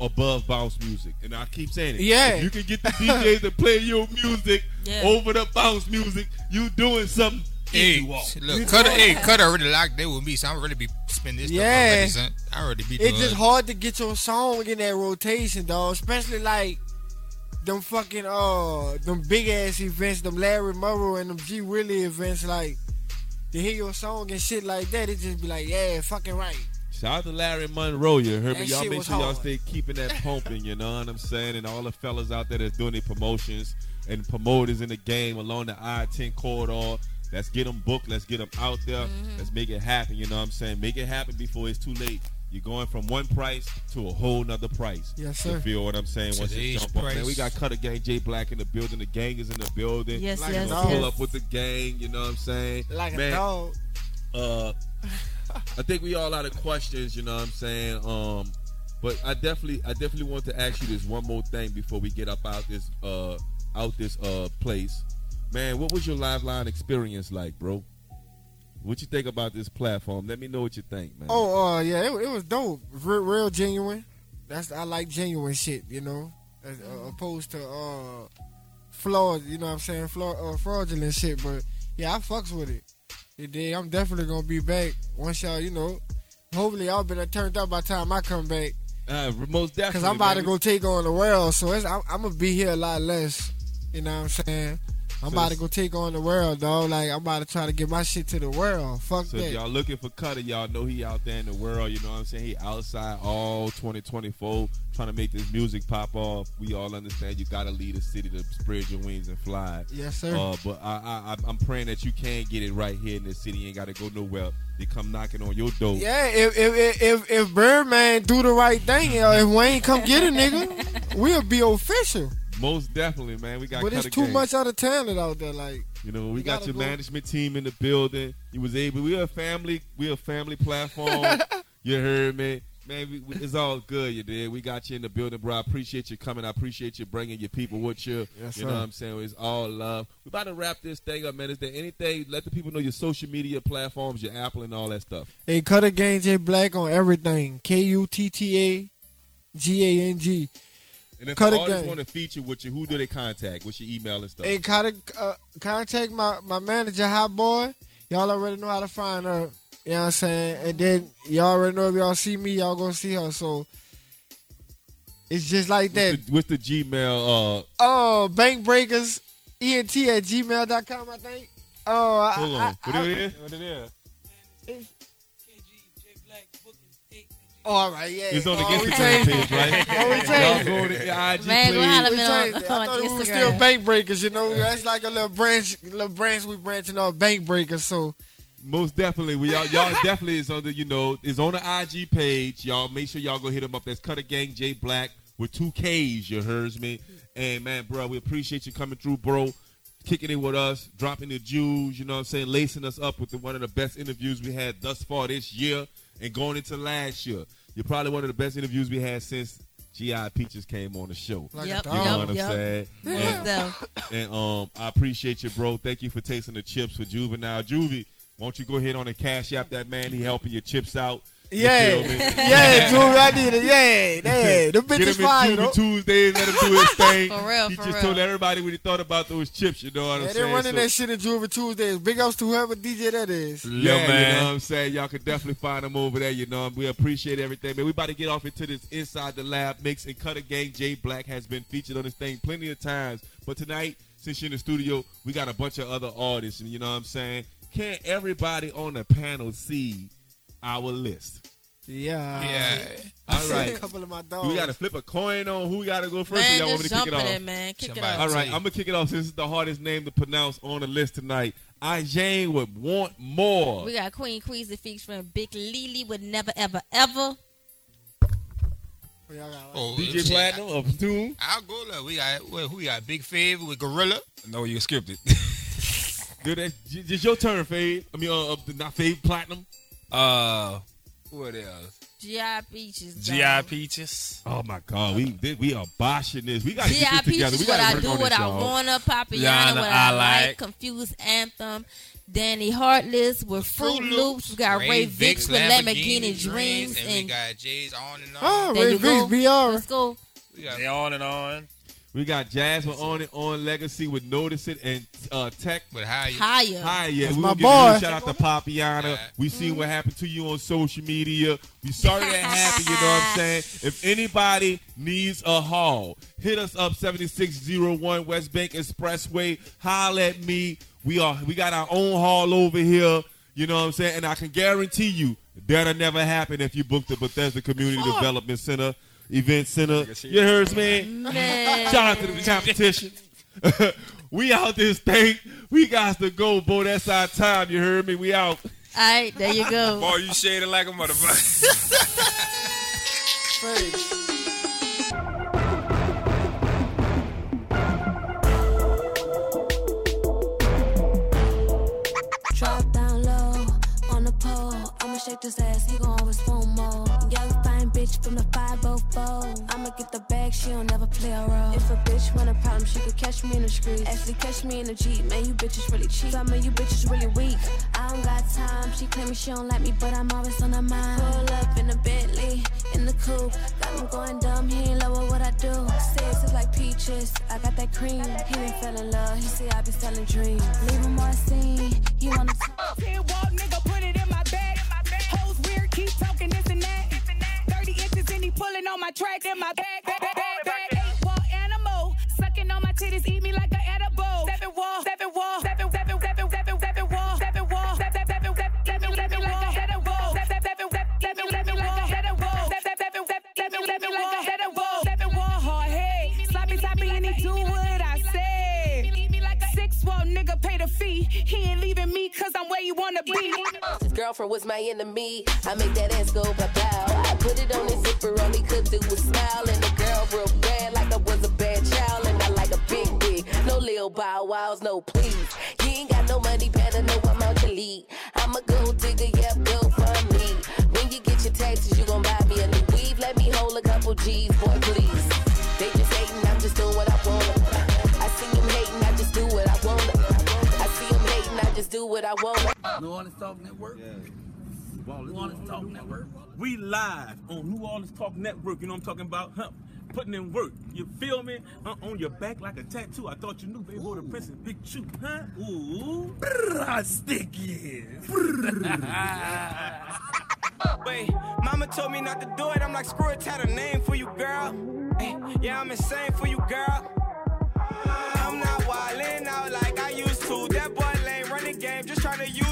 above bounce music. And I keep saying it. Yeah. If you can get the DJs to play your music Yeah. over the bounce music, you doing something. Hey, you are. look, Cutter, hey, Cutter already locked in with me, so I'm really be spending this Yeah. stuff already. I already be doing It's just hard to get your song in that rotation, dog. Especially like them fucking uh them big ass events, them Larry Murrow and them G Willie events, like to hear your song and shit like that, it just be like, yeah, fucking right. Shout out to Larry Monroe, you heard me. That Y'all make sure y'all hard. stay keeping that pumping, you know what I'm saying? And all the fellas out there that's doing their promotions and promoters in the game along the I-10 corridor. Let's get them booked. Let's get them out there. Mm-hmm. Let's make it happen, you know what I'm saying? Make it happen before it's too late. You're going from one price to a whole nother price. Yes, You sir. feel what I'm saying? Once you Today's jump up, man. We got Kuttagang J Blackk in the building. The gang is in the building. Yes, Like yes, a Pull dog. yes. up with the gang, you know what I'm saying? Like a dog. uh I think we all out of questions, you know what I'm saying? Um but I definitely I definitely want to ask you this one more thing before we get up out this uh out this uh place. Man, what was your live line experience like, bro? What you think about this platform? Let me know what you think, man. Oh, uh, yeah, it, it was dope. Real, real genuine. That's I like genuine shit, you know, as, uh, opposed to uh, fraud. You know what I'm saying? Fraud, uh, fraudulent shit. But yeah, I fucks with it. You dig? I'm definitely gonna be back once y'all, you know. Hopefully, y'all been turned up by the time I come back. Uh, most definitely. Cause I'm about man. to go take on the world, so it's, I'm, I'm gonna be here a lot less. You know what I'm saying? I'm So about to go take on the world, dog. Like I'm about to try to get my shit to the world. Fuck So that. if y'all looking for Cutter, y'all know he out there in the world. You know what I'm saying? He outside all 2024 trying to make this music pop off. We all understand you gotta leave the city to spread your wings and fly. Yes, sir. Uh, but I, I, I'm praying that you can get it right here in this city. You ain't gotta go nowhere. They come knocking on your door. Yeah, if if if, if Birdman do the right thing, yo, if Wayne come get a nigga, we'll be official. Most definitely, man. We got But it's too Gang. much other talent out there. Like You know, we You got your go- management team in the building. You was able. We're a family. We're a family platform. you heard me, man. We, we- it's all good. You did. We got you in the building, bro. I appreciate you coming. I appreciate you bringing your people with you. Yes, you know what I'm saying? It's all love. We about to wrap this thing up, man. Is there anything? Let the people know your social media platforms, your Apple, and all that stuff. Hey, Kuttagang J Blackk on everything. K U T T A G A N G. And if Cutter the artists want to feature with you, who do they contact? What's your email and stuff? Hey, Cutter, uh, contact my, my manager, Hot Boy. Y'all already know how to find her. You know what I'm saying? And then y'all already know if y'all see me, y'all gonna see her. So it's just like that. What's the, what's the Gmail? Uh, Oh, bank breakers, ent at gmail.com, I think. Oh, I, hold on. I, what I, it is? What it is? Oh, all right, yeah. It's on the oh, Instagram page, right? Oh, we Y'all go to IG Man, go holla We me changed on, it. I on thought we were Instagram. still bank breakers, you know. That's like a little branch, little branch we branching off bank breakers. So Most definitely. We y'all, y'all definitely is on the you know is on the IG page. Y'all make sure y'all go hit him up. That's Kuttagang J Blackk with two K's. You heard me. And man, bro, we appreciate you coming through, bro. Kicking it with us, dropping the jewels. You know what I'm saying, lacing us up with the, one of the best interviews we had thus far this year and going into last year. You're probably one of the best interviews we had since Gi Peaches came on the show. Like Yep, You know yep, what I'm yep. saying? Most And- and um, I appreciate you, bro. Thank you for tasting the chips for Juvenile. Juvie, won't you go ahead on and cash app that man? He helping your chips out. You yeah, yeah, dude, I need it. Yeah, yeah, the bitch Get is fine. in fire. Juvie though. Tuesdays, let him do his thing. For real, he for just real. told everybody what he thought about those chips. You know what Yeah, I'm saying? they saying? running So- that shit in Juvie Tuesdays. Big ups to whoever DJ that is. Yeah, Lil you know what I'm saying? Y'all can definitely find them over there, you know. We appreciate everything, man. We about to get off into this Inside the Lab mix and Kuttagang J Blackk has been featured on this thing plenty of times. But tonight, since you're in the studio, we got a bunch of other artists, and you know what I'm saying? Can't everybody on the panel see our list? Yeah. Yeah. All right. a couple of my dogs. We got to flip a coin on who got to go first. Man, y'all want me just to kick it off? it, man. Kick Somebody- it off. All right, I'm gonna kick it off since it's the hardest name to pronounce on the list tonight. Iijane would want more. We got Qween Qweezy featuring Big Lee Lee would Never Ever Ever. Y'all got- Oh, DJ shit. Platinum of Tune. I'll go there. We got well, who we got? Big Favor with Gorilla. No, you skipped it. Dude, that's- j- Just your turn, Fave. I mean, uh, uh, not Fave Platinum. Uh, what else? G.I. Peaches. GI. Peaches. Oh my God, we did, we are boshing this. We got to G.I. get this together. Peaches, We what got I to do, on what this, I wanna, Papiana, Yana, what I I like, like. Confused Anthem, Danny Heartless with Fruit, Fruit Loops, we got Ray, Vicks with Lamborghini Dreams, and we and got Jaze' on and on. Oh, there Ray you Vicks, go. BR. Let's go. we got They on and on. We got Jasmine on it on Legacy with Notice It and uh, Tech with Higher. Higher. Higher. That's we my will give you a boy. shout out to Papiana. We seen what happened to you on social media. We sorry that happened. You know what I'm saying? If anybody needs a haul, hit us up 7601 West Bank Expressway. Holla at me. We are we got our own haul over here. You know what I'm saying? And I can guarantee you that'll never happen if you book the Bethesda Community Development Center, Event Center. You heard me? Man. Shout out to the competition. we out this thing. We got to go, boy. That's our time. You heard me? We out. All right, there you go. Boy, you shaded like a motherfucker. Drop down low on the pole. I'ma shake this ass, he gon' always phone more. Young fine bitch from the 504. I'ma get the bag, she don't never play a role. If a bitch want a problem, she could catch me in the streets. Actually, catch me in the Jeep. Man, you bitches really cheap. Some of you bitches really weak. I don't got time. She claiming she don't like me, but I'm always on her mind. Pull up in the Bentley, in the coupe. Got him going dumb, he ain't love what I do. Says it's like peaches. I got that cream. He didn't fell in love. He say I be selling dreams. Leave him more scene. he wanna Ten on my track in my bag, bag, bag, bag, bag. Eight wall animal, sucking on my titties, eat me like an edible. Seven wall, seven wall, seven, seven, seven, seven, seven wall, seven wall, seven, seven, seven, seven, seven wall, nigga, pay the fee. He ain't leaving me cause I'm where you wanna be. Girlfriend was my enemy. I make that ass go blah. I put it on his zipper, all he could do was smile. And the girl real bad, like I was a bad child. And I like a big dick. No lil bow wows, no please. You ain't got no money, better know I'm out to lead. I'm a gold digger, yep, go for me. When you get your taxes, you gon' buy me a new weave. Let me hold a couple G's, boy, please. Do what I wanna. New Orleans Talk Network. New Orleans Talk Network. We live on New Orleans Talk Network. You know what I'm talking about? Huh? Putting in work. You feel me? Uh, on your back like a tattoo. I thought you knew, baby. Boy, the prince is big chew, huh? Ooh. Brrr, sticky. Wait, mama told me not to do it. I'm like, screw it, had a name for you, girl. Hey, yeah, I'm insane for you, girl. I'm not wildin' out like I used to. That boy lame, running game, just trying to use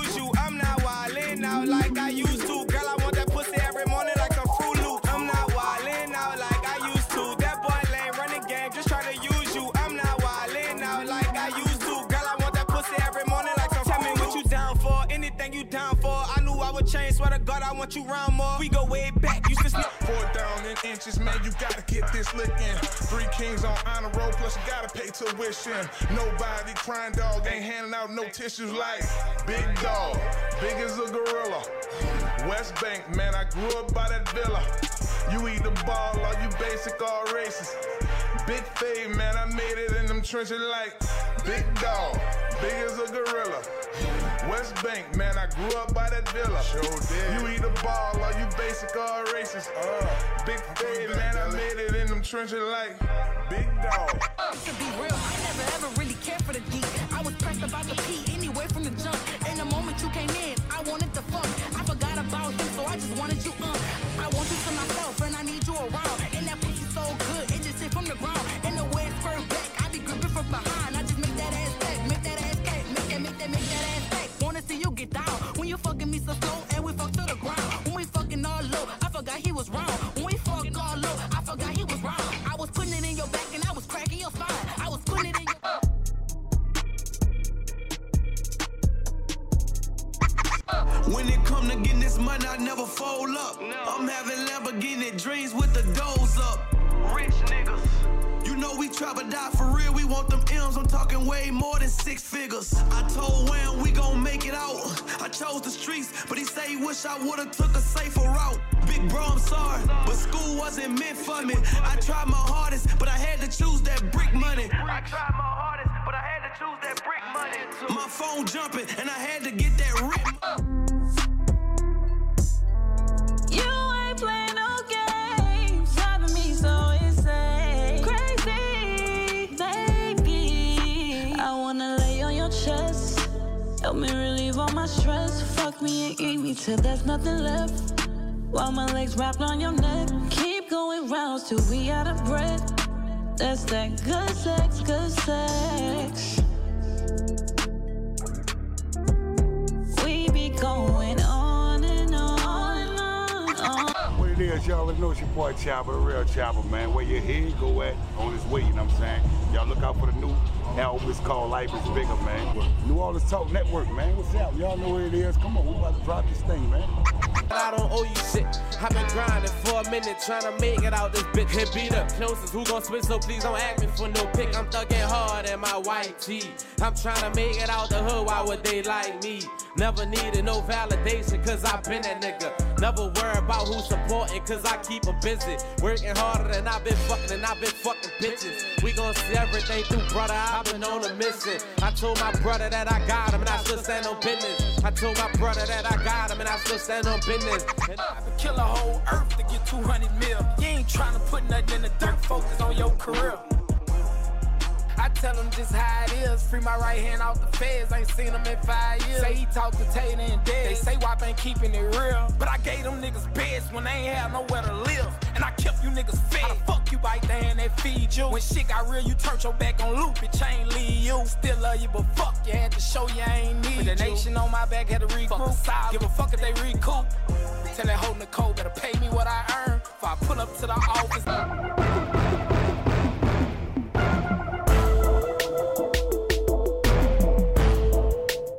want you round more. We go way back, used to sneak. Four down in inches, man, you gotta get this lick in. Three kings on honor roll, plus you gotta pay tuition. Nobody crying dog ain't handing out no tissues like big dog, big as a gorilla. West Bank, man, I grew up by that villa. You eat the ball, or you basic all racist. Big fade, man, I made it in them trenches like big dog, big as a gorilla. West Bank, man, I grew up by that villa. Sure did. You eat the ball, or you basic or racist. Uh, big fade, man, I made it in them trenches like big dog. To be real, I never ever really cared for the D. I was pressed about the P anyway from the jump. And the moment you came in, I wanted the fuck. I forgot about him, so I just wanted you up. I want you to myself, and I need you around. And that pussy so good, it just hit from the ground. And the way it's firm back, I be gripping from behind. I just make that ass back, make that ass back, make that, make that, make that ass back. Wanna see you get down when you fucking me so slow, and we fuck to Know we die for real. We want them M's. I'm talking way more than six figures. I told Wham we gon' make it out. I chose the streets, but he say he wish I would've took a safer route. Big bro, I'm sorry, but school wasn't meant for me. I tried my hardest, but I had to choose that brick money. I tried my hardest, but I had to choose that brick money. My phone jumping, and I had to get that rip. Help me relieve all my stress. Fuck me and eat me till there's nothing left. While my legs wrapped on your neck. Keep going rounds till we out of breath. That's that good sex, good sex. We be going on and on and on. on. What it is, y'all know it's your boy Chopper, real Chopper, man. Where your head go at on his way, you know what I'm saying? Y'all look out for the new album. It's called Life is Bigger, man. New Orleans Talk Network, man. What's up? Y'all know what it is. Come on, we about to drop this thing, man. I don't owe you shit. I've been grinding for a minute, trying to make it out this bitch. Hit be the closest. Who gon' switch? So please don't ask me for no pick. I'm thugging hard in my white tee. I'm trying to make it out the hood. Why would they like me? Never needed no validation, cause I been that nigga. Never worry about who's supporting, cause I keep 'em busy. Working harder than I've been fucking, and I've been fucking bitches. We gon' see everything through, brother. I've been on a mission. I told my brother that I got him, and I still stand on business. I told my brother that I got him, and I still stand on business. And I I kill a whole earth to get 200 mil. You ain't tryna put nothing in the dirt, focus on your career. I tell him just how it is. Free my right hand off the feds. Ain't seen him in five years. Say he talked to Tater and dead. They say WAP ain't keeping it real. But I gave them niggas beds when they ain't had nowhere to live. And I kept you niggas fed. How the fuck you bite the hand that feed you? When shit got real, you turned your back on loop. Bitch, I ain't leave you. Still love you, but fuck you. Had to show you I ain't need With the nation on my back, had to regroup. Give a fuck if they recoup. Tell that hoe Nicole better pay me what I earn. If I pull up to the office.